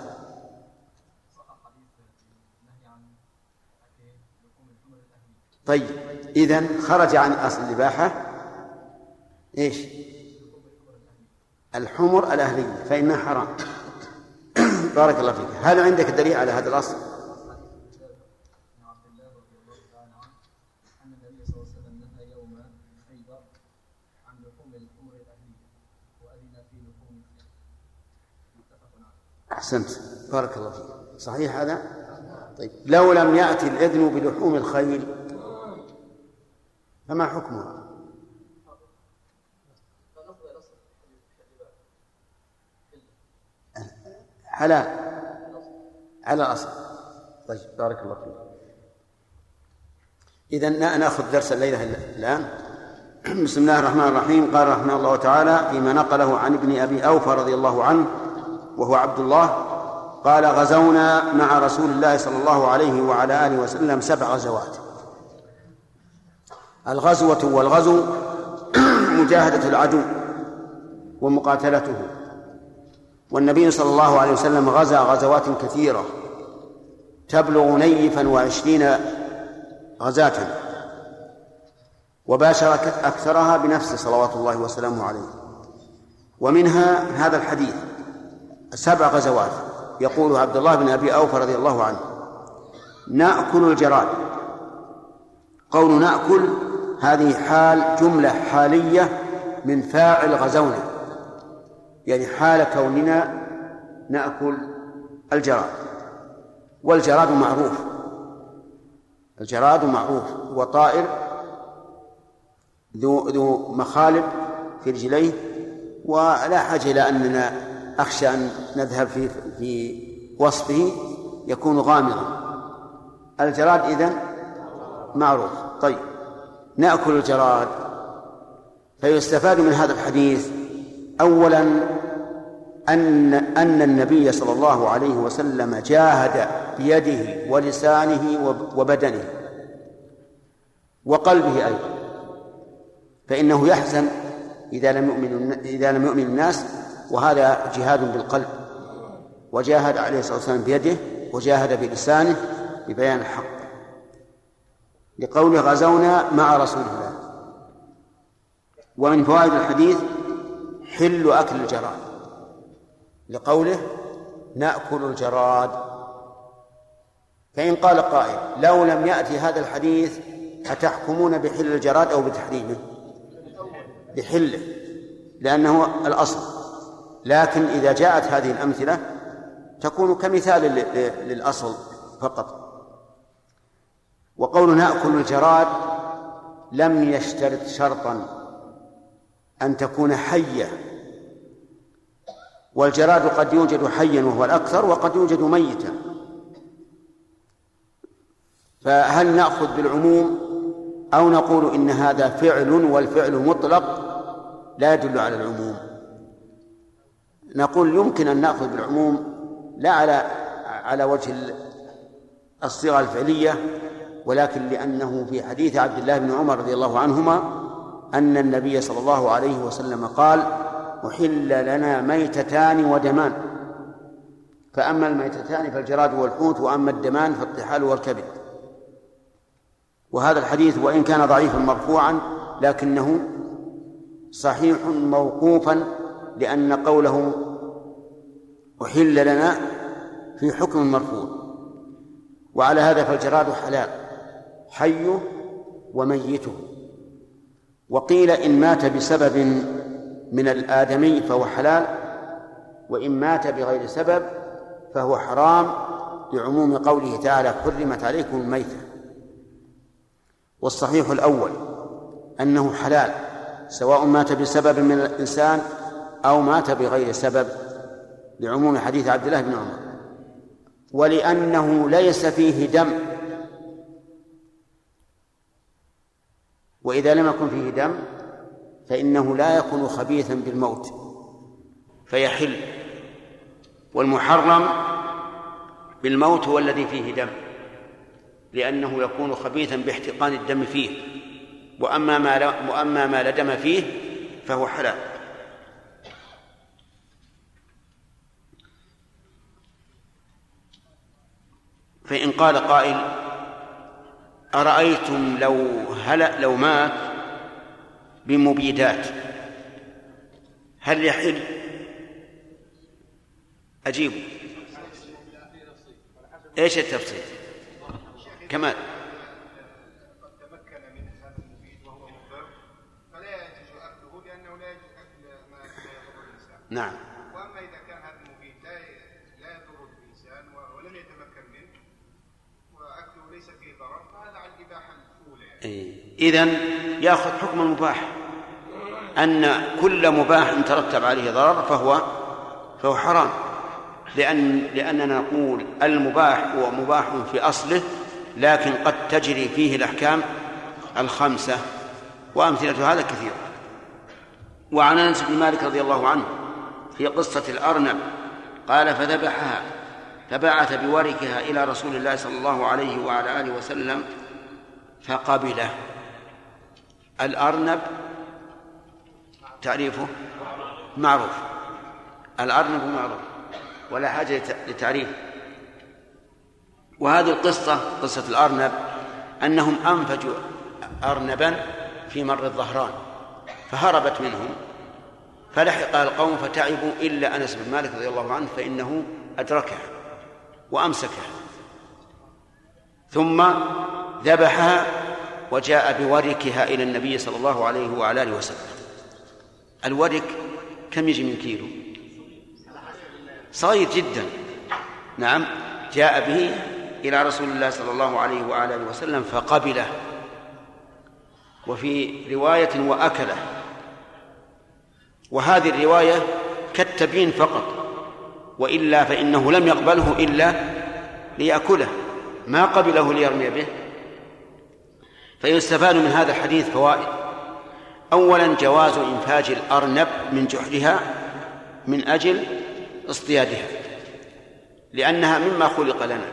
طيب اذا خرج عن أصل الإباحة إيش؟ الحمر الأهلية فإنها حرام بارك الله فيك هل عندك دليل على هذا الأصل؟ أحسنت. بارك الله فيك. صحيح هذا؟ طيب. لو لم يأتي الإذن بلحوم الخيل فما حكمها حلال على الأصل. طيب. بارك الله فيك. إذا نأخذ درس الليلة الآن. (clears throat) بسم الله الرحمن الرحيم. قال رحمه الله تعالى فيما نقله عن ابن أبي أوفى رضي الله عنه وهو عبد الله قال غزونا مع رسول الله صلى الله عليه وعلى آله وسلم سبع غزوات. الغزوة والغزو (clears throat) مجاهدة العدو ومقاتلته. والنبي صلى الله عليه وسلم غزا غزوات كثيرة تبلغ نيفا وعشرين غزاة وباشر أكثرها بنفسه صلوات الله وسلامه عليه. ومنها هذا الحديث سبع غزوات. يقول عبد الله بن أبي أوفى رضي الله عنه نأكل الجراد. قول نأكل هذه حال جملة حالية من فاعل غزونا. يعني حال كوننا نأكل الجراد. والجراد معروف. الجراد معروف. هو طائر ذو ذو مخالب في رجليه ولا حاجة إلى أننا أخشى أن نذهب في في وصفه يكون غامضا. الجراد إذن معروف. طيب. نأكل الجراد. فيستفاد من هذا الحديث أولا أن أن النبي صلى الله عليه وسلم جاهد بيده ولسانه وبدنه وقلبه أيضا. فإنه يحزن إذا لم يؤمن إذا لم يؤمن الناس وهذا جهاد بالقلب. وجاهد عليه الصلاة والسلام بيده وجاهد بلسانه ببيان الحق. لقوله غزونا مع رسول الله. ومن فوائد الحديث حل أكل الجراد. لقوله نأكل الجراد. فإن قال قائل لو لم يأتي هذا الحديث أتحكمون بحل الجراد أو بتحريمه؟ بحله. لأنه الأصل. لكن إذا جاءت هذه الأمثلة تكون كمثال للأصل فقط. وقول نأكل الجراد لم يشترط شرطا أن تكون حية والجراد قد يوجد حيا وهو الأكثر وقد يوجد ميتا. فهل نأخذ بالعموم أو نقول إن هذا فعل والفعل مطلق؟ لا يدل على العموم. نقول يمكن أن نأخذ بالعموم لا على على وجه الصيغة الفعلية ولكن لأنه في حديث عبد الله بن عمر رضي الله عنهما أن النبي صلى الله عليه وسلم قال أحل لنا ميتتان ودمان. فأما الميتتان فالجراد والحوت وأما الدمان فالطحال والكبد. وهذا الحديث وإن كان ضعيفا مرفوعا لكنه صحيح موقوفا لأن قوله أحل لنا في حكم مرفوع وعلى هذا فالجراد حلال حيه وميته. وقيل إن مات بسبب من الآدمي فهو حلال وإن مات بغير سبب فهو حرام لعموم قوله تعالى حرمت عليكم الميتة. والصحيح الأول أنه حلال سواء مات بسبب من الإنسان أو مات بغير سبب. لعموم حديث عبد الله بن عمر. ولأنه ليس فيه دم. وإذا لم يكن فيه دم فإنه لا يكون خبيثا بالموت. فيحل. والمحرم بالموت هو الذي فيه دم. لأنه يكون خبيثا باحتقان الدم فيه. وأما ما وأما ما لا دم فيه فهو حلال. فإن قال قائل أرأيتم لو هل لو مات بمبيدات؟ هل يحل؟ أجيب إيش التفصيل؟ كمال. تمكن من هذا المبيد وهو مضر فلا يجوز اكله لأنه لا يجوز اكل ما يضر الانسان نعم واما اذا كان هذا المبيد لا لا يضر الانسان ولم يتمكن منه واكله ليس فيه ضرر فهذا على الاباحه يعني. إذن يأخذ حكم المباح. أن كل مباح ترتب عليه ضرر فهو فهو حرام. لأن لأننا نقول المباح هو مباح في أصله لكن قد تجري فيه الأحكام الخمسة. وأمثلة هذا كثيرة وعن أنس بن مالك رضي الله عنه في قصة الأرنب قال فذبحها فبعث بوركها إلى رسول الله صلى الله عليه وعلى آله وسلم فقبله. الأرنب تعريفه معروف. الأرنب معروف. ولا حاجة لتعريف. وهذه القصة قصة الأرنب أنهم أنفجوا أرنبا في مر الظهران فهربت منهم. فلحق القوم فتعبوا إلا أنس بن مالك رضي الله عنه فإنه أدركه وأمسكه ثم ذبحها وجاء بوركها إلى النبي صلى الله عليه وعلى آله وسلم. الورك كم يجي من كيلو؟ صغير جدا. نعم. جاء به إلى رسول الله صلى الله عليه وعلى آله وسلم فقبله. وفي رواية وأكله. وهذه الرواية كالتبيين فقط. وإلا فإنه لم يقبله إلا ليأكله. ما قبله ليرمي به؟ فيستفاد من هذا الحديث فوائد. أولا جواز إنفاج الأرنب من جحرها من أجل اصطيادها لأنها مما خلق لنا.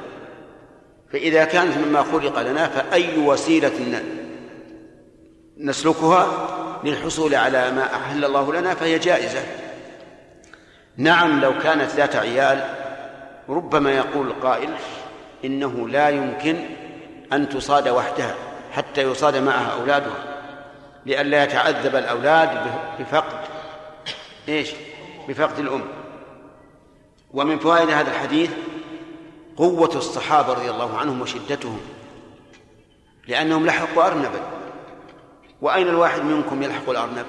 فإذا كانت مما خلق لنا فأي وسيلة نسلكها للحصول على ما أحل الله لنا فهي جائزة. نعم لو كانت ذات عيال ربما يقول القائل إنه لا يمكن أن تصاد وحدها. حتى يصاد معها أولادها لئلا يتعذب الأولاد بفقد إيش؟ بفقد الأم. ومن فوائد هذا الحديث قوة الصحابة رضي الله عنهم وشدتهم لأنهم لحقوا أرنبا. وأين الواحد منكم يلحق الأرنب؟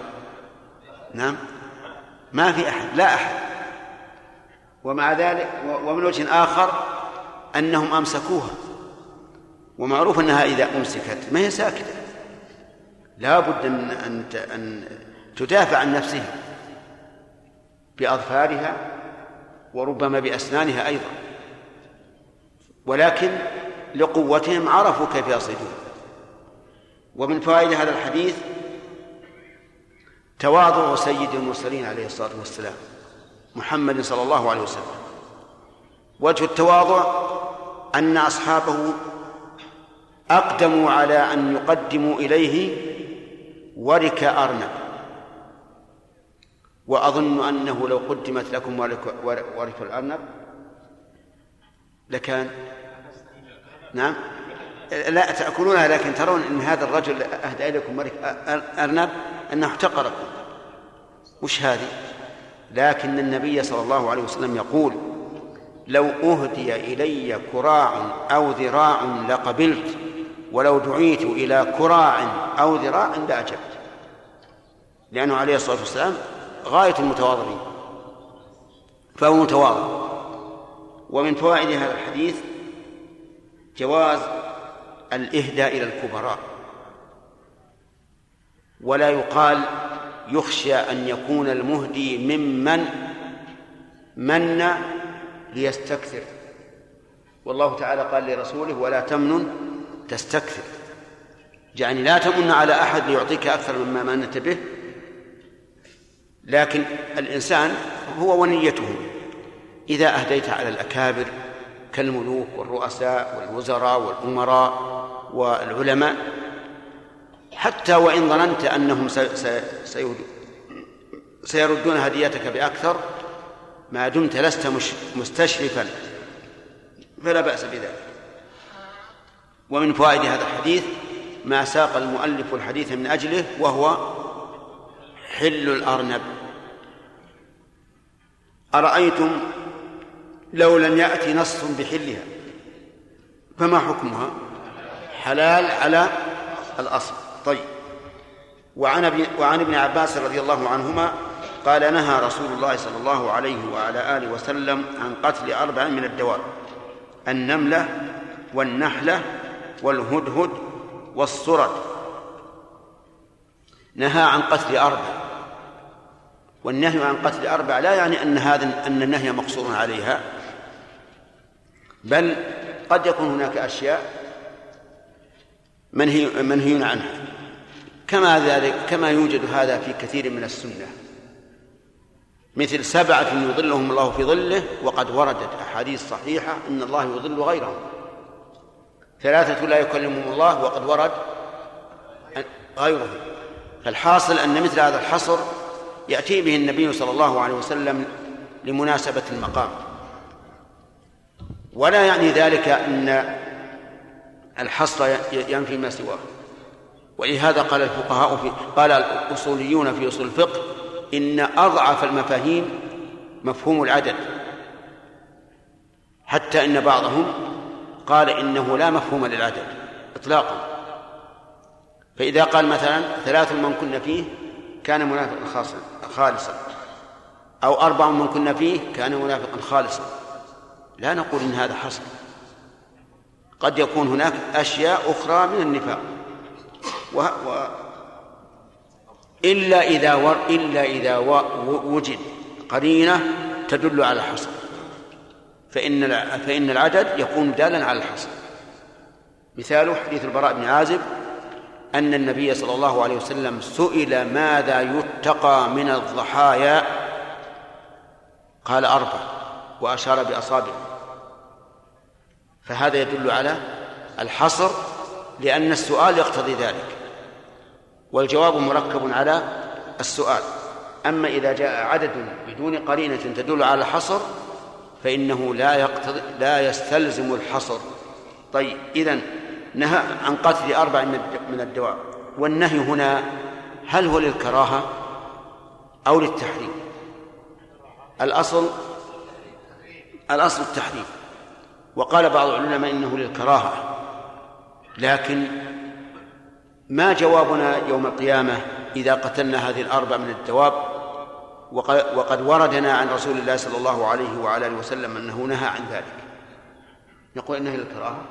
نعم. ما في أحد لا أحد. ومع ذلك ومن وجه آخر أنهم أمسكوها. ومعروف أنها إذا أمسكت ما هي ساكتة. لا بد من أن أن تدافع عن نفسها بأظفارها وربما بأسنانها أيضا. ولكن لقوتهم عرفوا كيف يصيدون ومن فوائد هذا الحديث تواضع سيد المرسلين عليه الصلاة والسلام محمد صلى الله عليه وسلم. وجه التواضع أن أصحابه أقدموا على أن يقدموا إليه ورك أرنب. وأظن أنه لو قدمت لكم ورك, ورك الأرنب لكان نعم. لا تأكلونها لكن ترون أن هذا الرجل أهدى إليكم ورك أرنب أنه احتقركم. وش هذه. لكن النبي صلى الله عليه وسلم يقول لو أهدي إلي كراع أو ذراع لقبلت ولو دعيت إلى كراع أو ذراع لأجبت. لأنه عليه الصلاة والسلام غاية المتواضعين. فهو متواضع. ومن فوائد هذا الحديث جواز الإهداء إلى الكبراء. ولا يقال يخشى أن يكون المهدي ممن من ليستكثر. والله تعالى قال لرسوله ولا تمنن تستكثر. يعني لا تمن على أحد ليعطيك أكثر مما منت به لكن الإنسان هو ونيته. إذا أهديت على الأكابر كالملوك والرؤساء والوزراء والأمراء والعلماء حتى وإن ظننت أنهم سيردون هديتك بأكثر ما دمت لست مستشرفا فلا بأس بذلك. ومن فوائد هذا الحديث ما ساق المؤلف الحديث من أجله وهو حل الأرنب. أرأيتم لو لم يأتي نص بحلها فما حكمها؟ حلال على الأصل. طيب. وعن ابن وعن ابن عباس رضي الله عنهما قال نهى رسول الله صلى الله عليه وعلى آله وسلم عن قتل أربع من الدواب النملة والنحلة والهدهد والصرد. نهى عن قتل أربع. والنهي عن قتل أربع لا يعني أن هذا أن النهي مقصور عليها بل قد يكون هناك أشياء منهي منهي عنها. كما ذلك كما يوجد هذا في كثير من السنة. مثل سبعة يظلهم الله في ظله وقد وردت أحاديث صحيحة أن الله يظل غيرهم. ثلاثة لا يكلمهم الله وقد ورد غيرهم فالحاصل أن مثل هذا الحصر يأتي به النبي صلى الله عليه وسلم لمناسبة المقام. ولا يعني ذلك أن الحصر ينفي ما سواه. ولهذا قال الفقهاء في قال الأصوليون في أصول الفقه إن أضعف المفاهيم مفهوم العدد. حتى إن بعضهم قال إنه لا مفهوم للعدد إطلاقا. فإذا قال مثلا ثلاث من كن فيه كان منافقا خالصا. أو أربع من كن فيه كان منافقا خالصا. لا نقول إن هذا حصر قد يكون هناك أشياء أخرى من النفاق. و... و... إلا إذا و... إلا إذا و... وجد قرينة تدل على الحصر فإن فإن العدد يكون دالا على الحصر. مثاله حديث البراء بن عازب أن النبي صلى الله عليه وسلم سئل ماذا يتقى من الضحايا؟ قال أربع وأشار بأصابعه فهذا يدل على الحصر لأن السؤال يقتضي ذلك. والجواب مركب على السؤال. أما إذا جاء عدد بدون قرينة تدل على الحصر فإنه لا يقتضي لا يستلزم الحصر. طيب إذا نهى عن قتل أربع من الدواب والنهي هنا هل هو للكراهة أو للتحريم؟ الأصل الأصل التحريم. وقال بعض العلماء إنه للكراهة. لكن ما جوابنا يوم القيامة إذا قتلنا هذه الأربع من الدواب؟ وقد وردنا عن رسول الله صلى الله عليه وعلى آله وسلم أنه نهى عن ذلك. نقول انه للكراهة.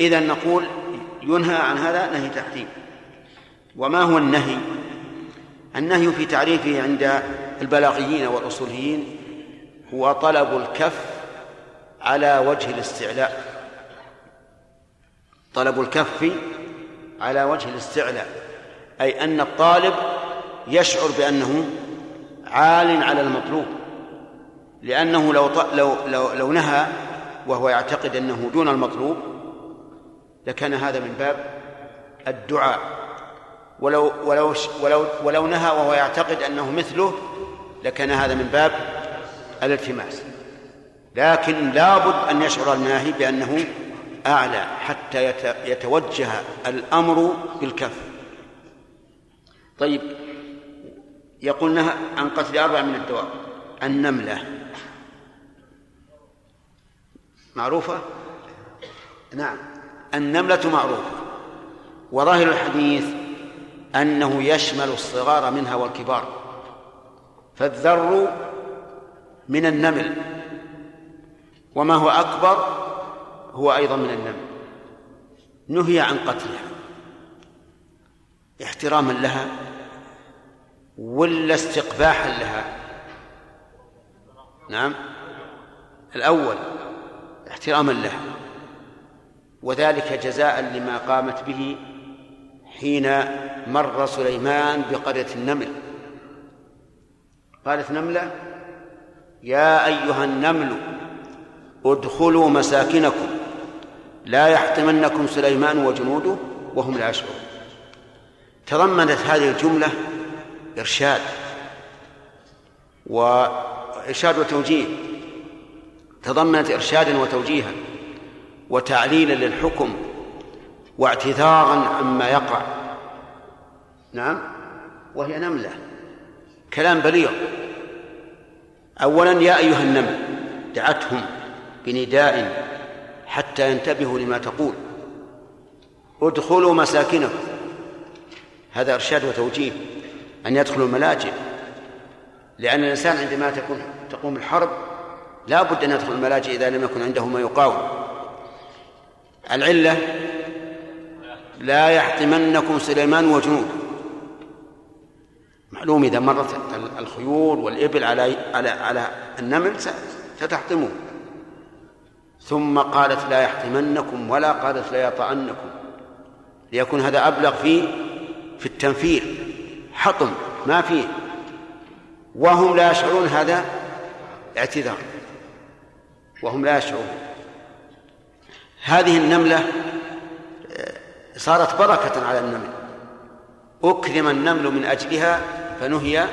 إذا نقول ينهى عن هذا نهي تحريم. وما هو النهي؟ النهي في تعريفه عند البلاغيين والأصوليين هو طلب الكف على وجه الاستعلاء. طلب الكف على وجه الاستعلاء. أي أن الطالب يشعر بأنه عال على المطلوب لأنه لو لو لو, لو نهى وهو يعتقد أنه دون المطلوب لكان هذا من باب الدعاء. ولو ولو ولو ولو نهى وهو يعتقد أنه مثله لكان هذا من باب الالتماس. لكن لابد أن يشعر الناهي بأنه أعلى حتى يتوجه الأمر بالكف. طيب يقول نهى عن قتل أربع من الدواب. النملة. معروفة؟ نعم. النملة معروفة. وظاهر الحديث أنه يشمل الصغار منها والكبار. فالذر من النمل. وما هو أكبر هو أيضا من النمل. نهي عن قتلها. احتراما لها. ولا استقباحا لها؟ نعم. الأول احتراما لها وذلك جزاء لما قامت به حين مر سليمان بقرية النمل. قالت نملة يا أيها النمل ادخلوا مساكنكم. لا يحتمنكم سليمان وجنوده وهم لا يشعرون. تضمنت هذه الجملة إرشاد وإرشاد وتوجيه. تضمنت إرشادا وتوجيها وتعليلا للحكم واعتذارا عما يقع نعم؟ وهي نملة. كلام بليغ. أولا يا أيها النمل دعتهم بنداء حتى ينتبهوا لما تقول. ادخلوا مساكنكم. هذا إرشاد وتوجيه. أن يدخلوا الملاجئ. لأن الإنسان عندما تكون تقوم الحرب لا بد أن يدخل الملاجئ إذا لم يكن عنده ما يقاوم. العلة لا يحطمنكم سليمان وجنود. معلوم إذا مرت الخيول والإبل على على على النمل ستحطمه ثم قالت لا يحطمنكم ولا قالت لا يطعنكم. ليكون هذا أبلغ في في التنفير. حطم ما فيه. وهم لا يشعرون هذا اعتذار. وهم لا يشعرون. هذه النملة آه، صارت بركة على النمل. أكرم النمل من أجلها فنهي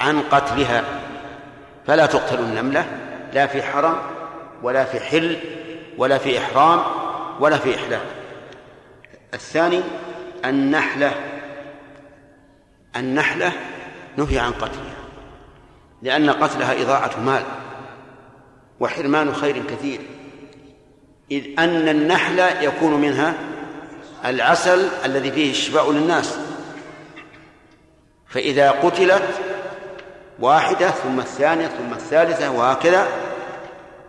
عن قتلها. فلا تقتل النملة لا في حرم ولا في حل ولا في إحرام ولا في إحلال الثاني النحلة. النحلة نهي عن قتلها لأن قتلها إضاعة مال وحرمان خير كثير إذ أن النحل يكون منها العسل الذي فيه الشفاء للناس. فإذا قتلت واحدة ثم الثانية ثم الثالثة وهكذا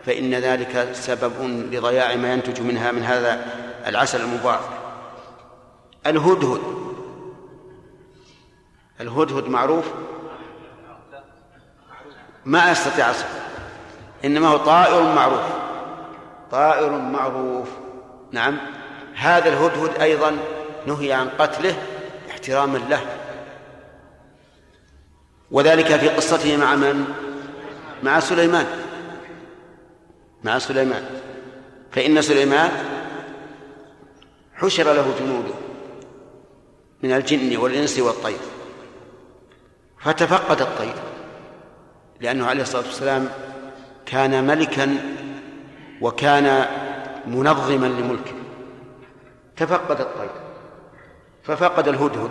فإن ذلك سبب لضياع ما ينتج منها من هذا العسل المبارك الهدهد الهدهد معروف؟ ما أستطيع أصف إنما هو طائر معروف. طائر معروف. نعم. هذا الهدهد أيضا نهي عن قتله احتراما له. وذلك في قصته مع من؟ مع سليمان. مع سليمان. فإن سليمان حشر له جنوده من الجن والإنس والطير. فتفقد الطير. لأنه عليه الصلاة والسلام كان ملكا وكان منظما لملكه. تفقد الطير. ففقد الهدهد.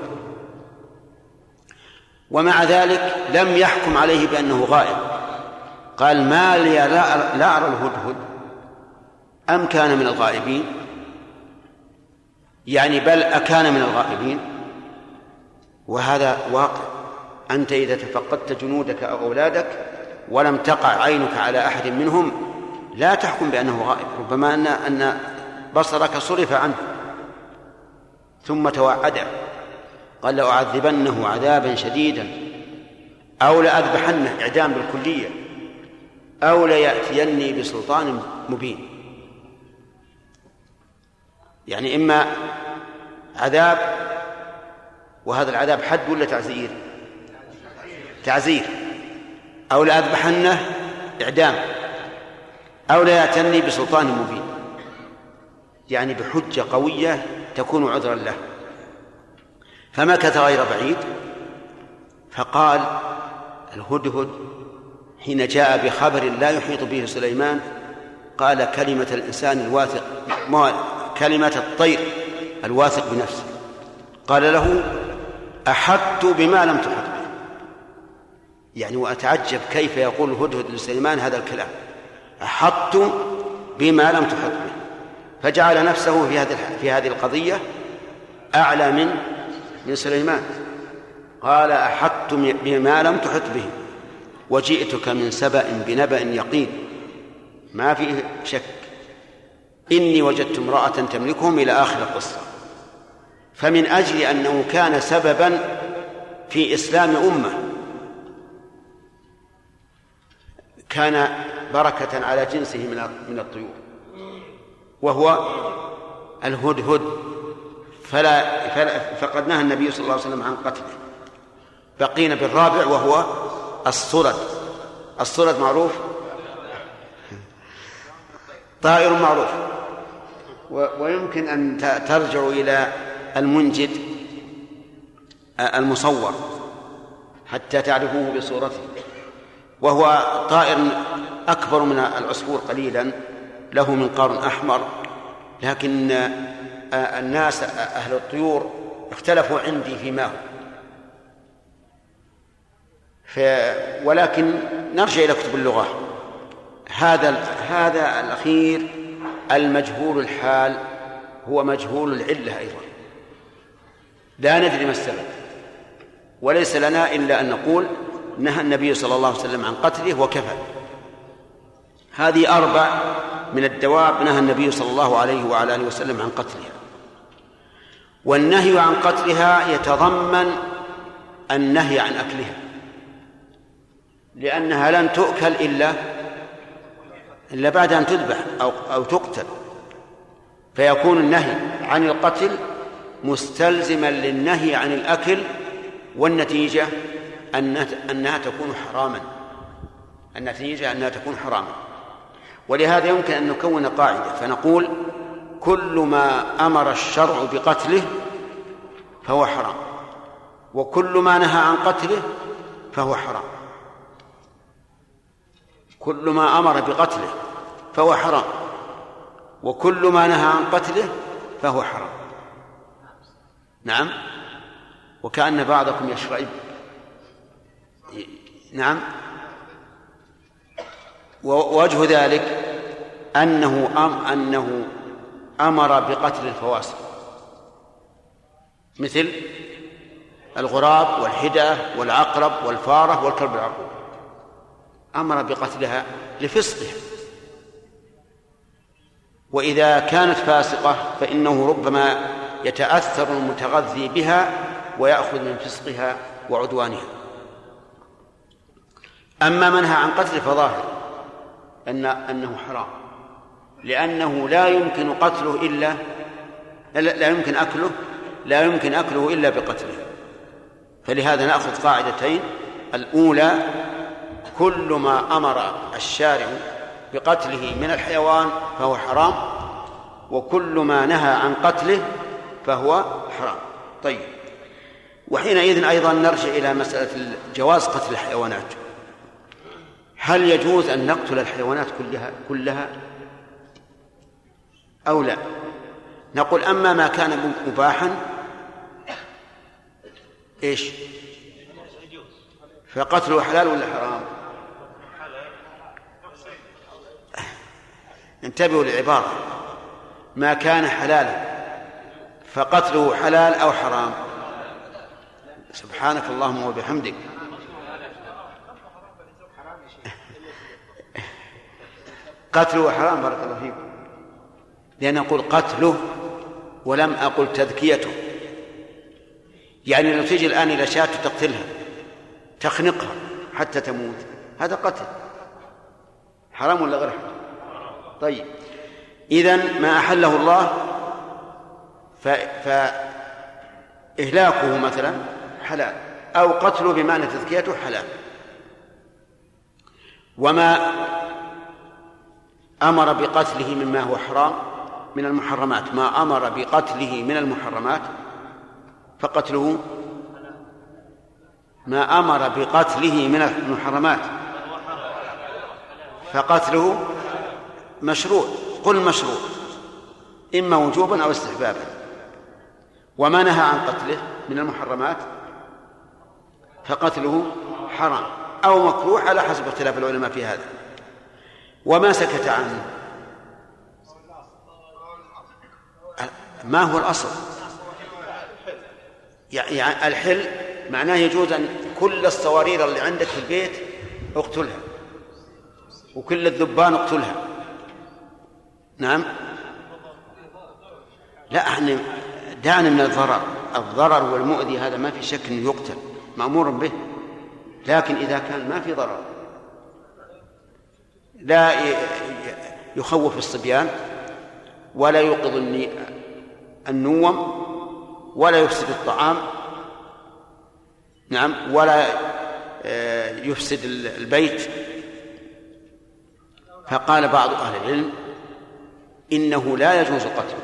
ومع ذلك لم يحكم عليه بأنه غائب. قال ما لي لا, أرى الهدهد. أم كان من الغائبين؟ يعني بل أكان من الغائبين. وهذا واقع. أنت إذا تفقدت جنودك أو أولادك ولم تقع عينك على أحد منهم لا تحكم بأنه غائب ربما أن أن بصرك صرف عنه. ثم توعده قال لأعذبنه عذابا شديدا أو لأذبحنه إعدام بالكلية أو ليأتيني بسلطان مبين. يعني إما عذاب وهذا العذاب حد ولا تعزير تعزير. أو لأذبحنه إعدام. أو لا يأتني بسلطان مبين. يعني بحجة قوية تكون عذرا له. فمكث غير بعيد. فقال الهدهد حين جاء بخبر لا يحيط به سليمان قال كلمة الإنسان الواثق كلمة الطير الواثق بنفسه. قال له أحطت بما لم تحط. يعني وأتعجب كيف يقول الهدهد لسليمان هذا الكلام. أحطت بما لم تحط به. فجعل نفسه في هذه في هذه القضية أعلى من من سليمان. قال أحطت بما لم تحط به. وجئتك من سبأ بنبأ يقين. ما فيه شك. إني وجدت امرأة تملكهم إلى آخر القصة. فمن أجل أنه كان سببا في إسلام أمة كان بركة على جنسه من من الطيور. وهو الهدهد. فلا, فلا فقد نهى النبي صلى الله عليه وسلم عن قتله. بقينا بالرابع وهو الصرد الصرد معروف؟ طائر معروف. ويمكن أن ترجع إلى المنجد المصور حتى تعرفوه بصورته. وهو طائر أكبر من العصفور قليلا له منقار أحمر. لكن الناس أهل الطيور اختلفوا عندي فيما هو. ف ولكن نرجع إلى كتب اللغة. هذا هذا الأخير المجهول الحال هو مجهول العلة أيضا. لا ندري ما السبب. وليس لنا إلا أن نقول نهى النبي صلى الله عليه وسلم عن قتله وكفى. هذه أربع من الدواب نهى النبي صلى الله عليه وعلى آله وسلم عن قتلها. والنهي عن قتلها يتضمن النهي عن أكلها. لأنها لن تؤكل إلا إلا بعد أن تذبح أو أو تقتل. فيكون النهي عن القتل مستلزما للنهي عن الأكل والنتيجة أنها تكون حراما. النتيجة أنها تكون حراما. ولهذا يمكن أن نكون قاعدة. فنقول كل ما أمر الشرع بقتله فهو حرام. وكل ما نهى عن قتله فهو حرام. كل ما أمر بقتله فهو حرام. وكل ما نهى عن قتله فهو حرام. نعم؟ وكأن بعضكم يشرب. نعم. ووجه ذلك أنه أم أنه أمر بقتل الفواسق مثل الغراب والحدة والعقرب والفارة والكلب العقور أمر بقتلها لفسقها وإذا كانت فاسقة فإنه ربما يتأثر المتغذي بها ويأخذ من فسقها وعدوانها. أما منها عن قتل فظاهر أن أنه حرام لأنه لا يمكن قتله إلا لا يمكن أكله لا يمكن أكله إلا بقتله. فلهذا نأخذ قاعدتين. الأولى كل ما أمر الشارع بقتله من الحيوان فهو حرام وكل ما نهى عن قتله فهو حرام. طيب وحينئذ أيضا نرجع إلى مسألة جواز قتل الحيوانات. هل يجوز أن نقتل الحيوانات كلها كلها؟ أو لا؟ نقول أما ما كان مباحا إيش؟ فقتله حلال ولا حرام؟ انتبهوا للعبارة. ما كان حلالا فقتله حلال أو حرام. سبحانك اللهم وبحمدك. قتله حرام بارك الله فيكم لأن أقول قتله ولم أقل تذكيته. يعني لو تجي الآن إلى شاة تقتلها تخنقها حتى تموت هذا قتل. حرام ولا غير حرام؟ طيب. إذا ما أحله الله فإهلاكه مثلا حلال أو قتله بمعنى تزكيته حلال. وما أمر بقتله مما هو حرام من المحرمات ما أمر بقتله من المحرمات فقتله ما أمر بقتله من المحرمات فقتله مشروع قل مشروع إما وجوبا أو استحبابا. وما نهى عن قتله من المحرمات فقتله حرام أو مكروه على حسب اختلاف العلماء في هذا. وما سكت عنه. ما هو الأصل؟ يعني الحل معناه يجوز أن كل الصوارير اللي عندك في البيت اقتلها وكل الذبان اقتلها. نعم؟ لا إحنا دعنا من الضرر. الضرر والمؤذي هذا ما في شك إنه يقتل مأمور به. لكن إذا كان ما في ضرر لا يخوف الصبيان ولا يوقظ النوم ولا يفسد الطعام نعم ولا آه، يفسد البيت. فقال بعض أهل العلم إنه لا يجوز قتله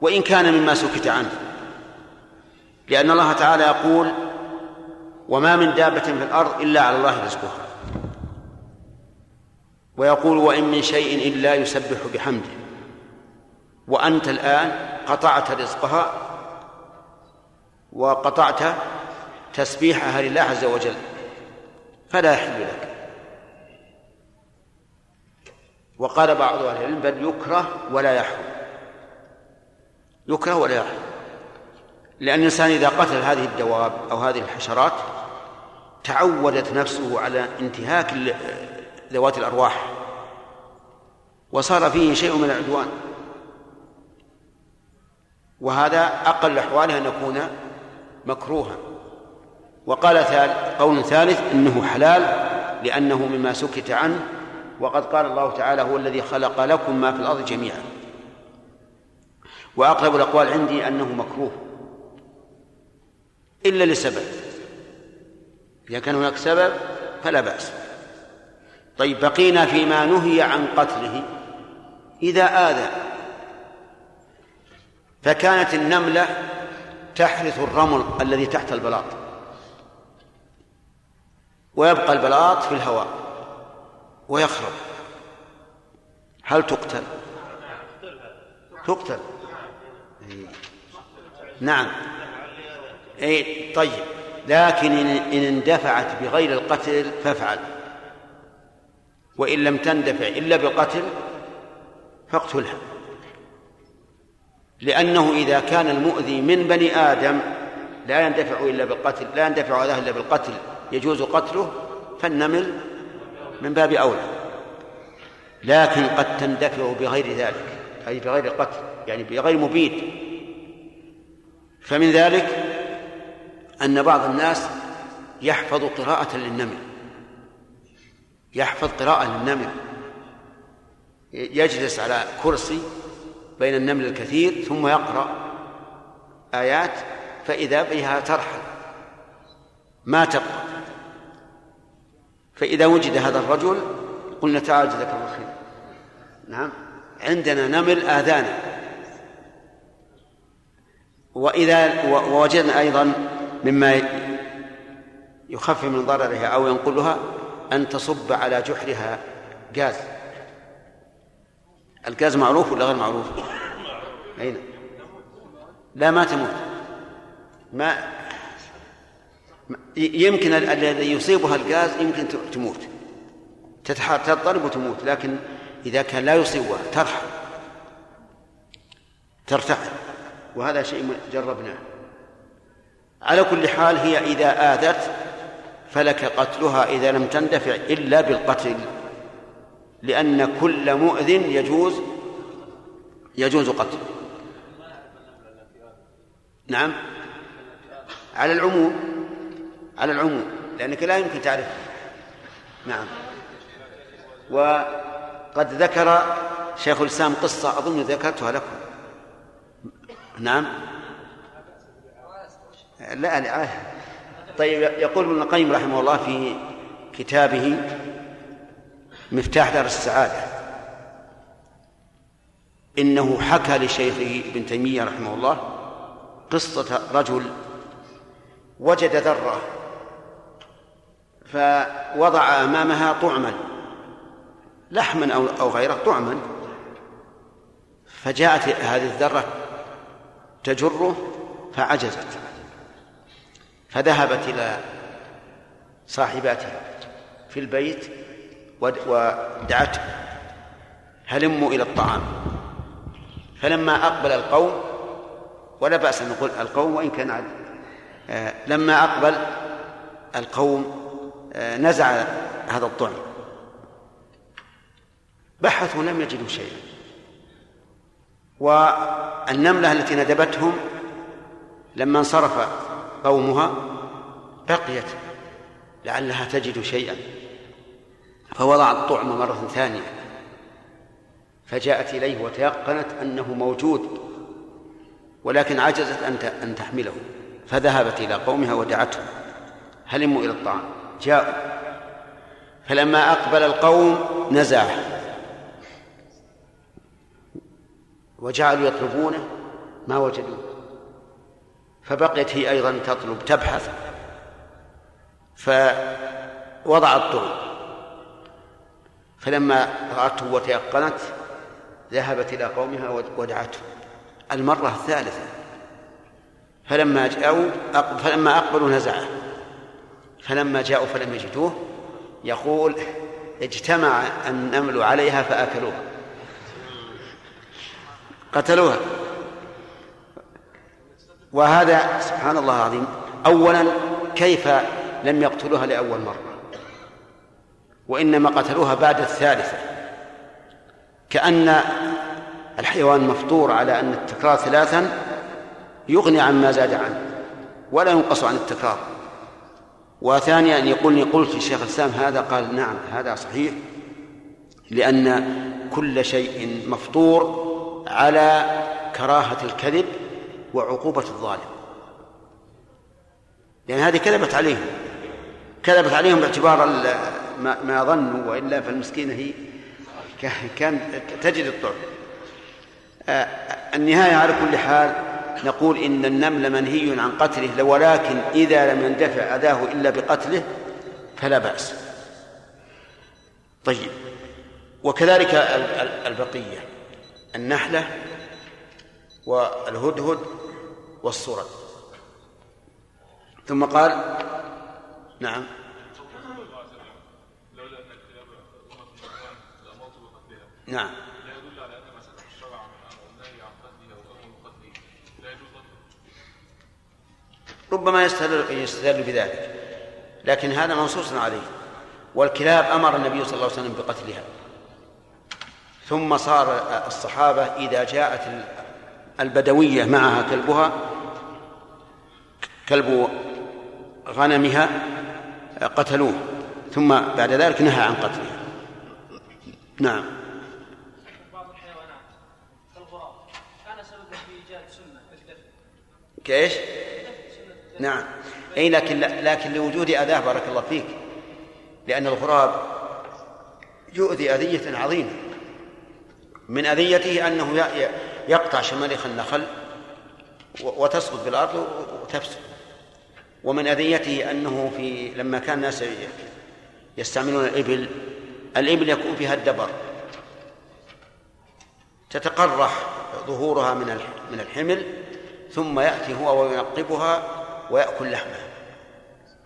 وإن كان مما سكت عنه لأن الله تعالى يقول وما من دابة في الأرض إلا على الله رزقها. ويقول وإن من شيء إلا يسبح بحمده. وأنت الآن قطعت رزقها وقطعت تسبيحها لله عز وجل فلا يحل لك. وقال بعض أهل العلم بل يكره ولا يحرم. يكره ولا يحرم. لأن الإنسان إذا قتل هذه الدواب أو هذه الحشرات تعودت نفسه على انتهاك ذوات الأرواح. وصار فيه شيء من العدوان. وهذا أقل أحواله أن يكون مكروها. وقال قول ثالث إنه حلال لأنه مما سكت عنه. وقد قال الله تعالى هو الذي خلق لكم ما في الأرض جميعا. وأقرب الأقوال عندي أنه مكروه. إلا لسبب. إذا كان هناك سبب فلا بأس. طيب بقينا فيما نهي عن قتله. إذا آذى فكانت النملة تحرث الرمل الذي تحت البلاط. ويبقى البلاط في الهواء ويخرب. هل تقتل؟ تقتل. نعم. اي طيب لكن إن اندفعت بغير القتل فافعل. وإن لم تندفع إلا بالقتل فاقتلها. لأنه إذا كان المؤذي من بني آدم لا يندفع إلا بالقتل لا يندفع أذاه إلا بالقتل يجوز قتله فالنمل من باب أولى. لكن قد تندفع بغير ذلك أي بغير قتل يعني بغير مبيد. فمن ذلك أن بعض الناس يحفظ قراءة للنمل. يحفظ قراءة للنمل. يجلس على كرسي بين النمل الكثير ثم يقرأ آيات فإذا بها ترحل ما تقرأ فإذا وجد هذا الرجل قلنا تعال جزاك الله خير. نعم. عندنا نمل آذانا. وإذا ووجدنا أيضا مما يخفف من ضررها أو ينقلها أن تصب على جحرها غاز الغاز معروف ولا غير معروف؟ أين؟ لا ما تموت. ما يمكن الذي يصيبها الغاز يمكن تموت. تضطرب وتموت لكن إذا كان لا يصيبها ترحل ترتحل وهذا شيء جربناه. على كل حال هي إذا آذت فلك قتلها إذا لم تندفع إلا بالقتل لأن كل مؤذ يجوز يجوز قتله نعم. على العموم على العموم لأنك لا يمكن تعرف. نعم. وقد ذكر شيخ الإسلام قصة أظن ذكرتها لكم. نعم. لا لا طيب يقول ابن القيم رحمه الله في كتابه مفتاح دار السعادة إنه حكى لشيخه ابن تيمية رحمه الله قصة رجل وجد ذرة فوضع أمامها طعما لحما أو أو غيره طعما فجاءت هذه الذرة تجره فعجزت. فذهبت إلى صاحباتها في البيت ودعته. هلموا إلى الطعام. فلما أقبل القوم ولا بأس أن نقول القوم وإن كان آه لما أقبل القوم آه نزع هذا الطعم. بحثوا لم يجدوا شيئا. والنملة التي ندبتهم لما انصرف قومها بقيت لعلها تجد شيئا فوضعت الطعم مرة ثانية فجاءت إليه وتيقنت أنه موجود ولكن عجزت أن أن تحمله فذهبت إلى قومها ودعتهم هلموا إلى الطعام جاءوا فلما أقبل القوم نزعه وجعلوا يطلبونه ما وجدوه فبقيت هي أيضا تطلب تبحث. فوضع الطعم فلما رأته وتيقنت ذهبت إلى قومها ودعته. المرة الثالثة. فلما جاءوا فلما أقبلوا نزعه. فلما جاءوا فلم يجدوه يقول اجتمع النمل عليها فأكلوها. قتلوها. وهذا سبحان الله العظيم أولا كيف لم يقتلوها لأول مرة؟ وإنما قتلوها بعد الثالثة. كأن الحيوان مفطور على أن التكرار ثلاثا يغني عما زاد عنه ولا ينقص عن التكرار. وثانيا أن يقول قلت لشيخ الإسلام هذا قال نعم هذا صحيح لأن كل شيء مفطور على كراهة الكذب وعقوبة الظالم. لأن هذه كذبت عليهم. كذبت عليهم باعتبار ما, ما ظنوا وإلا فالمسكينه هي كان تجد الطعم آه، النهاية على كل حال نقول إن النمل منهي عن قتله ولكن إذا لم يندفع أذاه إلا بقتله فلا بأس. طيب. وكذلك البقية. النحلة والهدهد والصرد ثم قال نعم. نعم. ربما يستدل يستدل بذلك لكن هذا منصوص عليه. والكلاب أمر النبي صلى الله عليه وسلم بقتلها. ثم صار الصحابة إذا جاءت البدوية معها كلبها كلب غنمها قتلوه ثم بعد ذلك نهى عن قتلها نعم. كإيش؟ نعم. أي لكن لكن لوجود أذاه بارك الله فيك. لأن الغراب يؤذي أذية عظيمة. من أذيته أنه يقطع شماليخ النخل وتسقط بالارض وتفسد. ومن أذيته أنه في لما كان الناس يستعملون الإبل الإبل يكون فيها الدبر. تتقرح ظهورها من من الحمل ثم يأتي هو وينقبها ويأكل لحمها.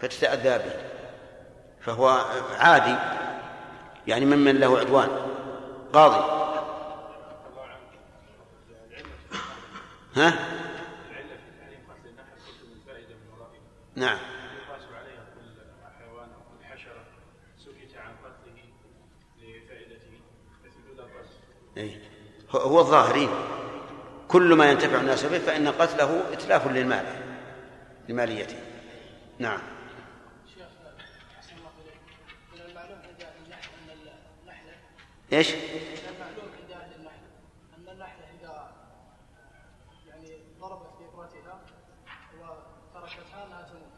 فتتأذى به. فهو عادي يعني ممن له عدوان. قاضي. ها؟ نعم. إيه. هو الظاهرين. كل ما ينتفع الناس به فإن قتله إتلاف للمال لماليته. نعم. إيش؟ المعلوم عند أهل النحل ان النحلة اذا يعني بكفرتها وتركتها انها تموت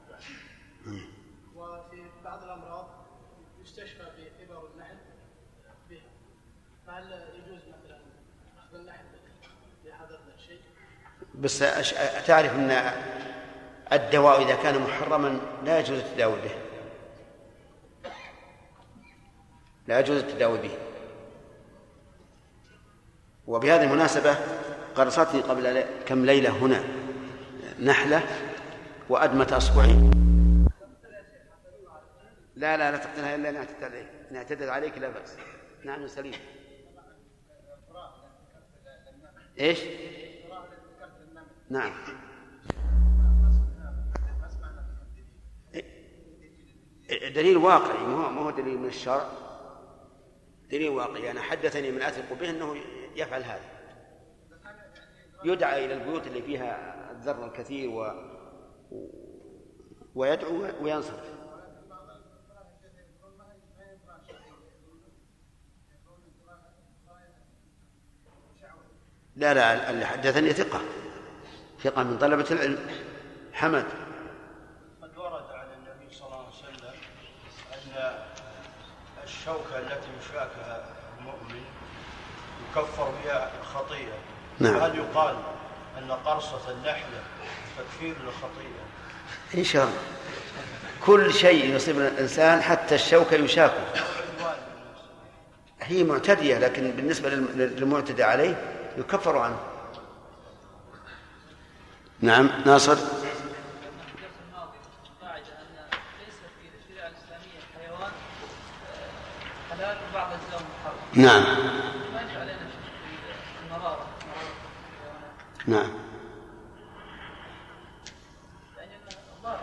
وفي بعض الامراض يستشفى بابر النحل بها فهل يجوز مثلا اخذ النحل لهذا الشيء؟ بس تعرف أن الدواء إذا كان محرما لا يجوز التداوي به. لا يجوز التداوي به. وبهذه المناسبة قرصتني قبل كم ليلة هنا نحلة وأدمت أصبعي. لا لا لا تقتلها إلا أن اعتدت عليك عليك لا بأس. نعم سليم. إيش؟ نعم. دليل واقعي ما هو دليل من الشرع؟ دليل واقعي أنا حدثني من أثق به أنه يفعل هذا. يدعى إلى البيوت اللي فيها الذر الكثير و... ويدعو وينصرف. لا لا اللي حدثني ثقة. ثقة من طلبة العلم. حمد. قد ورد عن النبي صلى الله عليه وسلم أن الشوكة التي يشاكها المؤمن يكفر بها خطيئة نعم. هل يقال أن قرصة النحلة تكفير للخطيئة؟ إن شاء الله. كل شيء يصيب الإنسان حتى الشوكة يشاكه. هي معتدية لكن بالنسبة للم- للمعتدى عليه يكفر عنه. نعم المرارة الحيوانات نعم. ما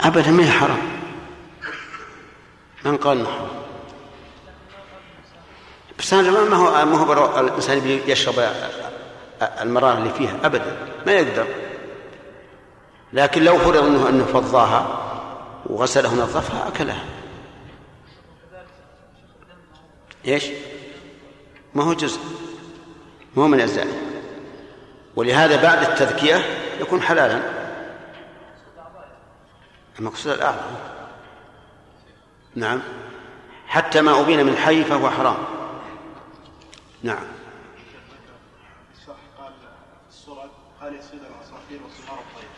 أبدا ما حرام. من قال انه حرام بس هذا ما هو ما هو الإنسان يشرب المرار اللي فيها أبدا. ما يقدر. لكن لو فرض انه أنه فضاها وغسله ونظفها أكلها. إيش؟ ما هو جزء. ما هو من اجزائه ولهذا بعد التذكية يكون حلالا. المقصود الأعظم. نعم. حتى ما أبين من حي فهو حرام. نعم صح قال في السورة قال يصيد العصافير وصغار الطير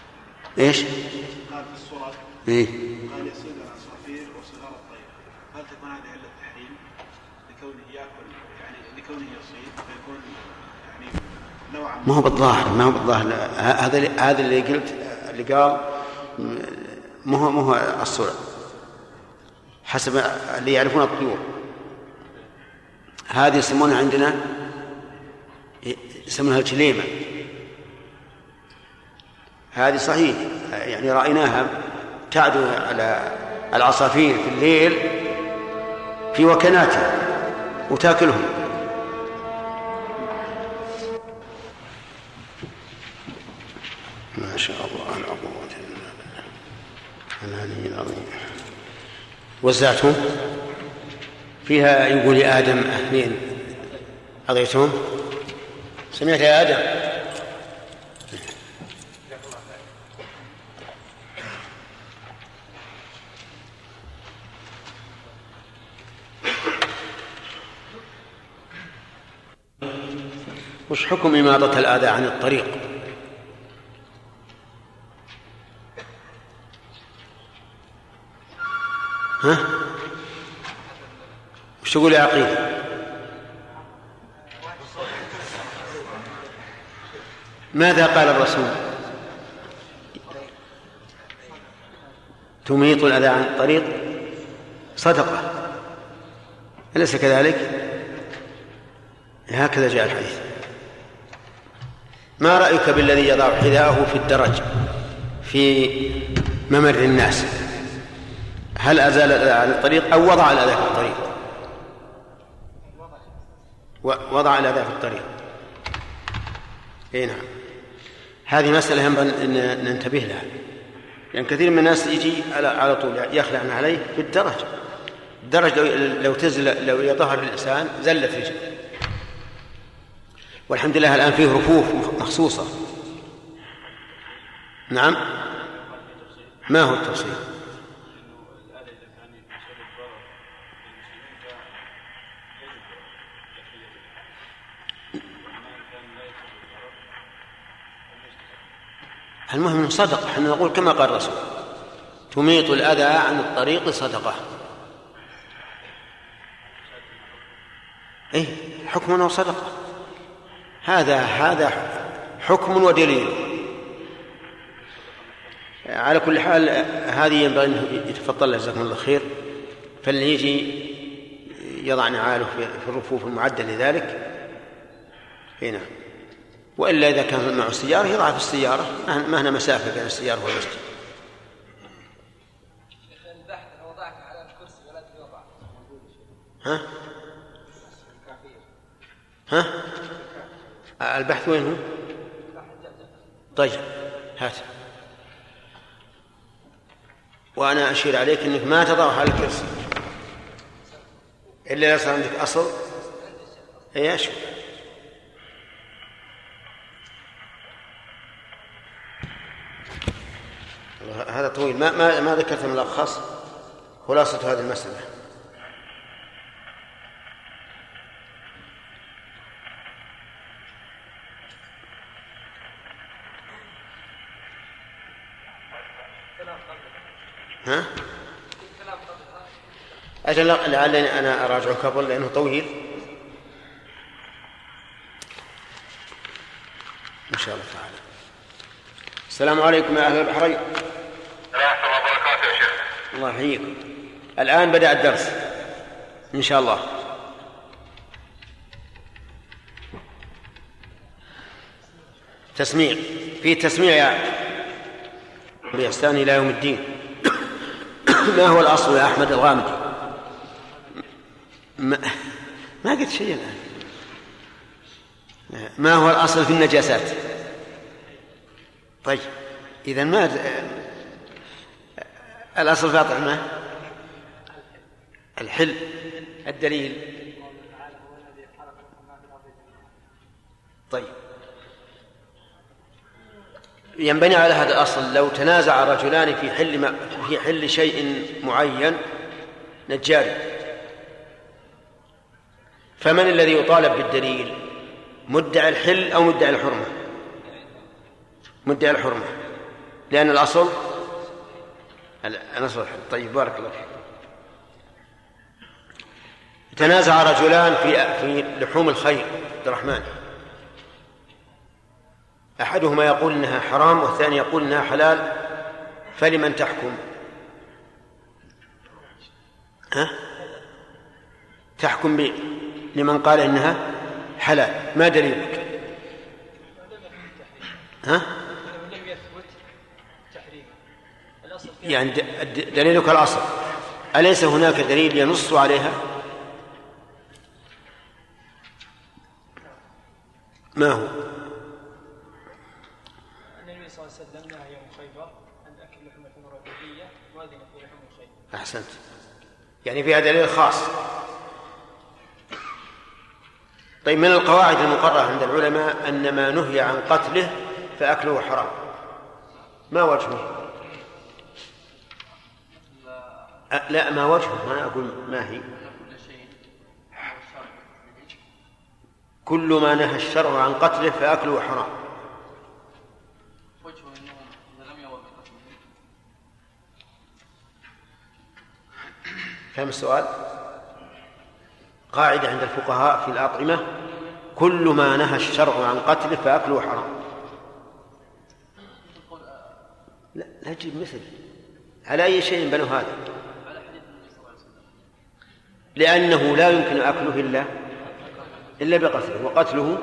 إيش؟ قال في السورة إيه قال يصيد العصافير وصغار الطير. هل تكون هذه علة التحريم لكونه يأكل يعني لكونه يصيد فيكون يعني نوعا ما هو بالظاهر ما هو بالظاهر. هذا هذا اللي قلت اللي قال ما هو ما هو الصورة. حسب اللي يعرفون الطيور. هذه يسمونها عندنا يسمونها الجليمة. هذه صحيح يعني رأيناها تعدو على العصافير في الليل في وكناتها وتاكلهم. ما شاء الله لا قوة إلا بالله العظيم. وزعتهم؟ فيها يقول يا آدم اثنين أعطيتهم؟ سمعت يا آدم؟ وش حكم إماطة الأذى عن الطريق. ها؟ وش تقول يا عقيل؟ ماذا قال الرسول؟ تميط الأذى عن الطريق؟ صدقة. أليس كذلك؟ هكذا جاء الحديث. ما رأيك بالذي يضع حذاءه في الدرج في ممر الناس؟ هل أزال الأذى عن الطريق أو وضع الأذى في الطريق؟ وضع الأذى في الطريق. اي نعم. هذه مسألة ينبغي أن ننتبه لها. لأن كثير من الناس يجي على على طول يخلع عليه في الدرج الدرج لو لو تزل لو يظهر الإنسان زلت رجله. والحمد لله الآن فيه رفوف مخصوصة. نعم. ما هو التفصيل؟ المهم إنه صدقه إحنا نقول كما قال الرسول تميط الأذى عن الطريق صدقة. اي حكم إنه صدقة. هذا هذا حكم ودليل. على كل حال هذه ينبغي إنه يتفضل جزاكم الله خير. فاللي يجي يضع نعاله في الرفوف المعدة لذلك. هنا وإلا إذا كان معه السيارة يضعها في السيارة ما هنا مسافة بين السيارة والمسجد ها؟ ها؟ البحث وين هو؟ طيب هات وأنا أشير عليك أنك ما تضعها على الكرسي إلا إذا صار عندك أصل هي أشوف هذا طويل. ما ما ما ذكرت ملخص خلاصة هذه المسألة. ها؟ أجل لعلني أنا أراجعه قبل لأنه طويل. إن شاء الله تعالى. السلام عليكم يا أهل البحرين ورحمة الله وبركاته يا شيخ الله يحييكم الآن بدأ الدرس. إن شاء الله. تسميع. في تسميع يا بإحسان إلى يوم الدين. (coughs) ما هو الأصل يا أحمد الغامدي؟ ما, ما قلت شيء الآن. ما هو الأصل في النجاسات؟ طيب إذا ما الأصل في أطعمة الحل الدليل. طيب. ينبني على هذا الأصل لو تنازع رجلان في حل ما في حل شيء معين نجاري. فمن الذي يطالب بالدليل؟ مدعي الحل أو مدعي الحرمة؟ مدعي الحرمة. لأن الأصل الحل طيب بارك الله فيك. تنازع رجلان في في لحوم الخيل عبد الرحمن. أحدهما يقول إنها حرام والثاني يقول إنها حلال. فلمن تحكم؟ ها؟ تحكم. لمن قال إنها حلال. ما دليلك؟ ها؟ يعني دليلك الأصل. أليس هناك دليل ينص عليها؟ ما هو؟ النبي صلى الله عليه وسلم نهى يوم خيبر عن اكل لحم الحمر واذن في لحم الخيل أحسنت. يعني فيها دليل خاص. طيب من القواعد المقررة عند العلماء أن ما نهي عن قتله فأكله حرام. ما وجهه؟ لا ما وجهه ما أقول ما هي. كل ما نهى الشرع عن قتله فأكله حرام. فهم السؤال؟ قاعدة عند الفقهاء في الأطعمة كل ما نهى الشرع عن قتله فأكله حرام. لا لا تجيب مثل. على أي شيء بنوا هذا؟ لأنه لا يمكن أكله إلا إلا بقتله وقتله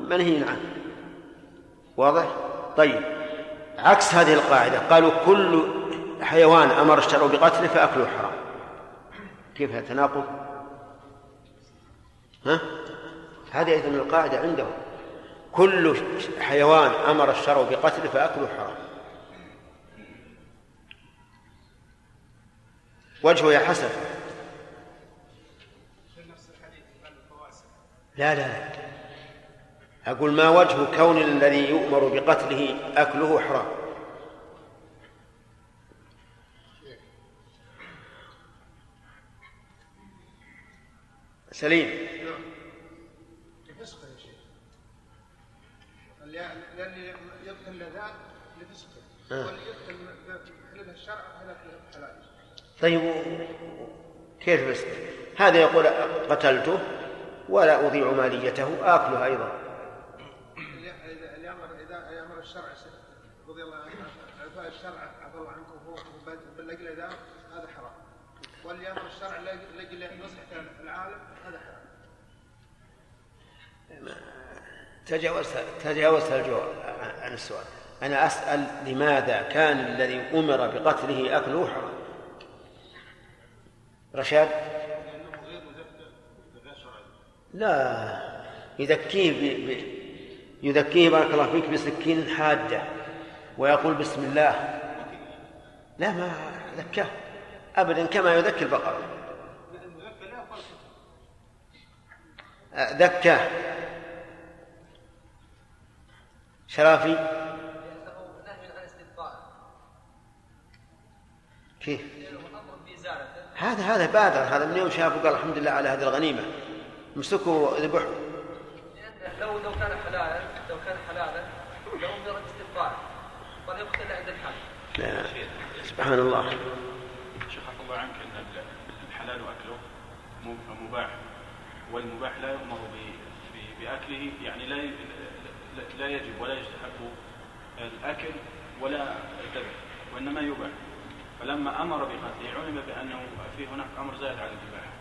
منهي عنه واضح؟ طيب عكس هذه القاعدة قالوا كل حيوان أمر الشرع بقتله فأكله حرام كيف هذا تناقض؟ ها؟ هذه أيضا القاعدة عندهم كل حيوان أمر الشرع بقتله فأكله حرام وجهه يا حسن لا لا أقول ما وجه كون الذي يؤمر بقتله أكله حرام. سليم. يا شيخ. آه. الشرع هذا حلال طيب كيف بس؟ هذا يقول قتلته. ولا أضيع ماليته آكلها أيضا. أمر الشرع رضي الله عنه عفاء الشرع عفى الله عنكم هذا حرام واللي أمر الشرع العالم هذا حرام تجاوزت تجاوزت الجواب عن السؤال. أنا أسأل لماذا كان الذي أمر بقتله أكله حرام؟ رشاد؟ لا يذكيه ب... ب... يذكيه بارك الله فيك بسكين حادة ويقول بسم الله. لا ما ذكاه أبدا كما يذكي البقرة ذكاه. شرافي. كيف؟ هذا هذا بادر. هذا من يوم شافه قال الحمد لله على هذه الغنيمة. مسكوا ذبحوا لو لو كان حلالا لو كان حلالا لأمر باستبقاء فليقتل عند الحل لا. سبحان الله. شيخ عفى الله عنك أن ال- الحلال أكله مباح. والمباح لا يؤمر بأكله يعني لا لا- لا يجب ولا يستحب الأكل ولا الذبح وإنما يباح. فلما أمر بقتله علم بأنه في هناك أمر زائد على الاباحه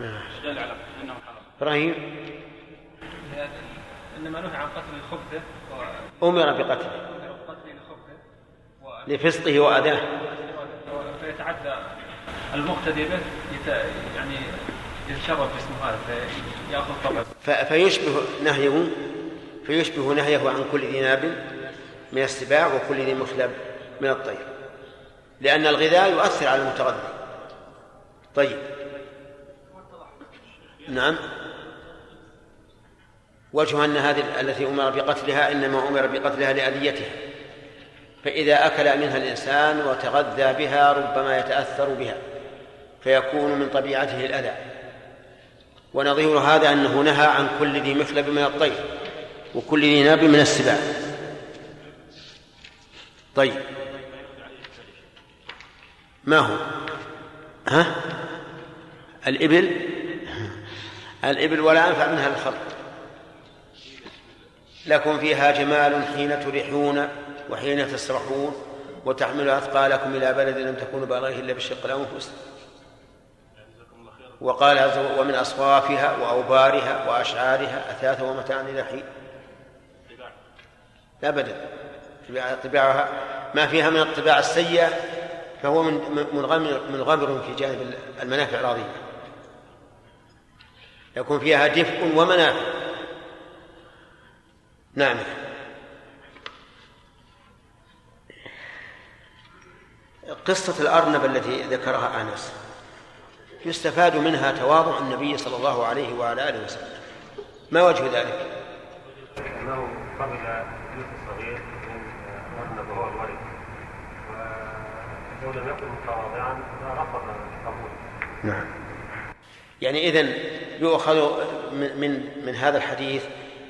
دل على انه حرام إبراهيم. إنما نهى عن قتل الخبثه أمر بقتله. وقتل الخبثه لفسقه وأذاه فيتعدى المقتدي به يت... يعني يتشرف باسمه هذا فيأخذ طبع ف- فيشبه نهيه فيشبه نهيه عن كل ذي ناب من السباع وكل ذي مخلب من الطير. لأن الغذاء يؤثر على المتغذي. طيب. نعم. وجه أن هذه التي أمر بقتلها إنما أمر بقتلها لأذيتها. فإذا أكل منها الإنسان وتغذى بها ربما يتأثر بها فيكون من طبيعته الأذى. ونظير هذا أنه نهى عن كل ذي مخلب من الطير وكل ذي ناب من السباع. طيب. ما هو؟ ها؟ الإبل؟ الإبل ولا أنفع منها الخلق لكم فيها جمال حين تريحون وحين تسرحون وتحمل أثقالكم إلى بلد لم تكونوا بالغيه إلا بشق الأنفس وقال ومن أصوافها وأوبارها وأشعارها أثاثا ومتاعا إلى حين أبدا طباع- طباعها ما فيها من الطباع السيئة فهو من منغمر منغمر في جانب المنافع العظيمة. يكون فيها دفء ومنافع نعم. قصة الأرنب التي ذكرها أنس. يستفاد منها تواضع النبي صلى الله عليه وعلى آله وسلم. ما وجه ذلك؟ أنه قبل جزء صغير من أرنب وهو الولد ولو لم يكن متواضعا رفض القبول. نعم. يعني إذن يؤخذ من من من هذا الحديث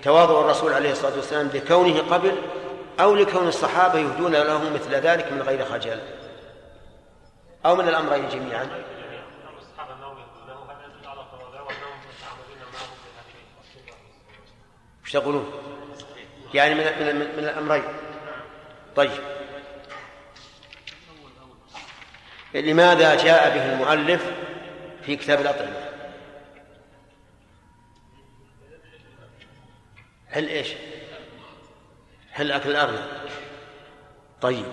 تواضع الرسول عليه الصلاة والسلام لكونه قبل أو لكون الصحابة يهدون له مثل ذلك من غير خجل أو من الأمرين جميعا وش تقولون؟ يعني من من من, من الأمرين طيب لماذا جاء به المؤلف في كتاب الأطعمة؟ هل إيش؟ هل أكل الأرنب؟ طيب.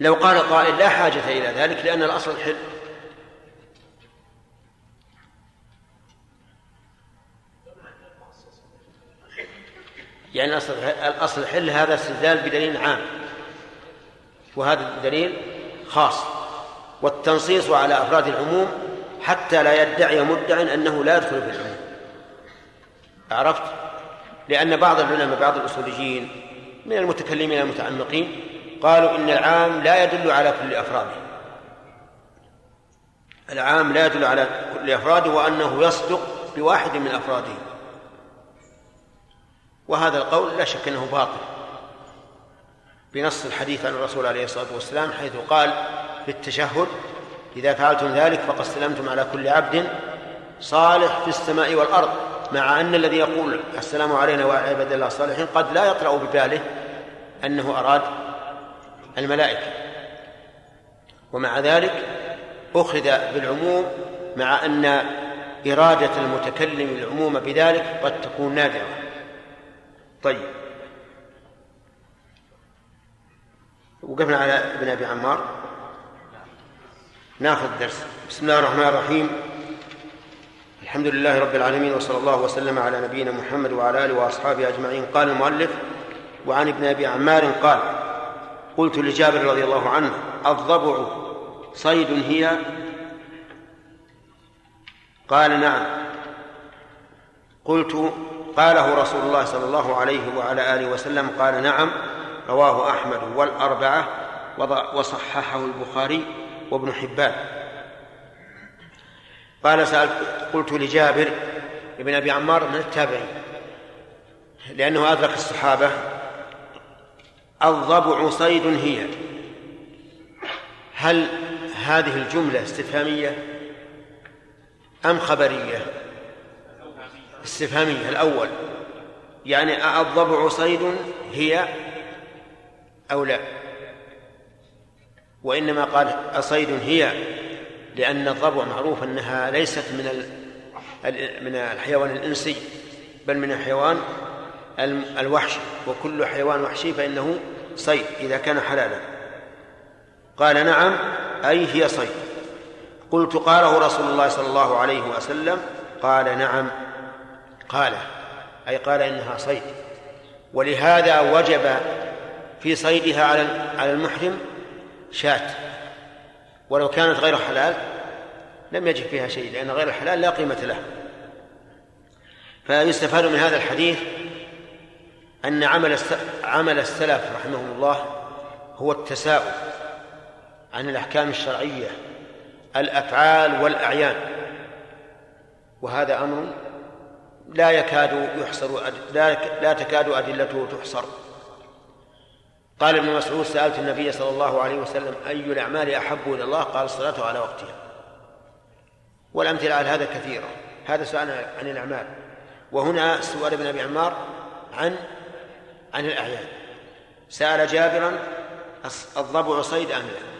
لو قال قائل لا حاجة إلى ذلك لأن الأصل الحل. يعني الأصل الأصل الحل هذا استدلال بدليل عام. وهذا الدليل خاص. والتنصيص على أفراد العموم حتى لا يدعي مدع أنه لا يدخل في العموم. عرفت؟ لأن بعض العلماء بعض الأصوليين من المتكلمين المتعمقين قالوا إن العام لا يدل على كل أفراده. العام لا يدل على كل أفراده وأنه يصدق بواحد من أفراده. وهذا القول لا شك أنه باطل. بنص الحديث عن الرسول عليه الصلاة والسلام حيث قال في التشهد إذا فعلتم ذلك فقد استلمتم على كل عبد صالح في السماء والأرض. مع أن الذي يقول السلام علينا وعلى عباد الله الصالحين قد لا يطرأ بباله أنه أراد الملائكة. ومع ذلك أخذ بالعموم مع أن إرادة المتكلم العموم بذلك قد تكون نادرة. طيب. وقفنا على ابن أبي عمار. ناخذ الدرس بسم الله الرحمن الرحيم. الحمد لله رب العالمين وصلى الله وسلم على نبينا محمد وعلى آله وأصحابه أجمعين. قال المؤلف وعن ابن أبي عمار قال قلت لجابر رضي الله عنه الضبع صيد هي؟ قال نعم. قلت قاله رسول الله صلى الله عليه وعلى آله وسلم قال نعم رواه أحمد والأربعة وصححه البخاري وابن حبان. قال سألت قلت لجابر ابن أبي عمار من التابعين لأنه أدرك الصحابة الضبع صيد هي. هل هذه الجملة استفهامية أم خبرية؟ استفهامية الأول. يعني الضبع صيد هي أو لا؟ وإنما قال أصيد هي لأن الضبع معروف أنها ليست من من الحيوان الإنسي بل من الحيوان الوحشي. وكل حيوان وحشي فإنه صيد إذا كان حلالا. قال نعم أي هي صيد. قلت قاله رسول الله صلى الله عليه وسلم قال نعم. قال أي قال إنها صيد. ولهذا وجب في صيدها على المحرم شاة. ولو كانت غير حلال لم يجب فيها شيء لأن غير الحلال لا قيمة له. فيستفاد من هذا الحديث أن عمل عمل السلف رحمهم الله هو التساؤل عن الأحكام الشرعية الأفعال والأعيان. وهذا أمر لا يكاد يحصر لا تكاد أدلته تحصر. قال ابن مسعود سألت النبي صلى الله عليه وسلم أي الأعمال أحب إلى الله؟ قال الصلاة على وقتها. والأمثلة على هذا كثيرة. هذا سؤال عن الأعمال. وهنا سؤال ابن أبي عمار عن عن الأعيان. سأل جابرا الضبع صيد أم لا؟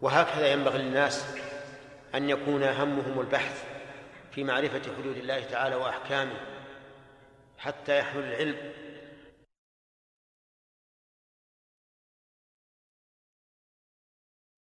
وهكذا ينبغي للناس أن يكون همهم البحث في معرفة حدود الله تعالى وأحكامه حتى يحمل العلم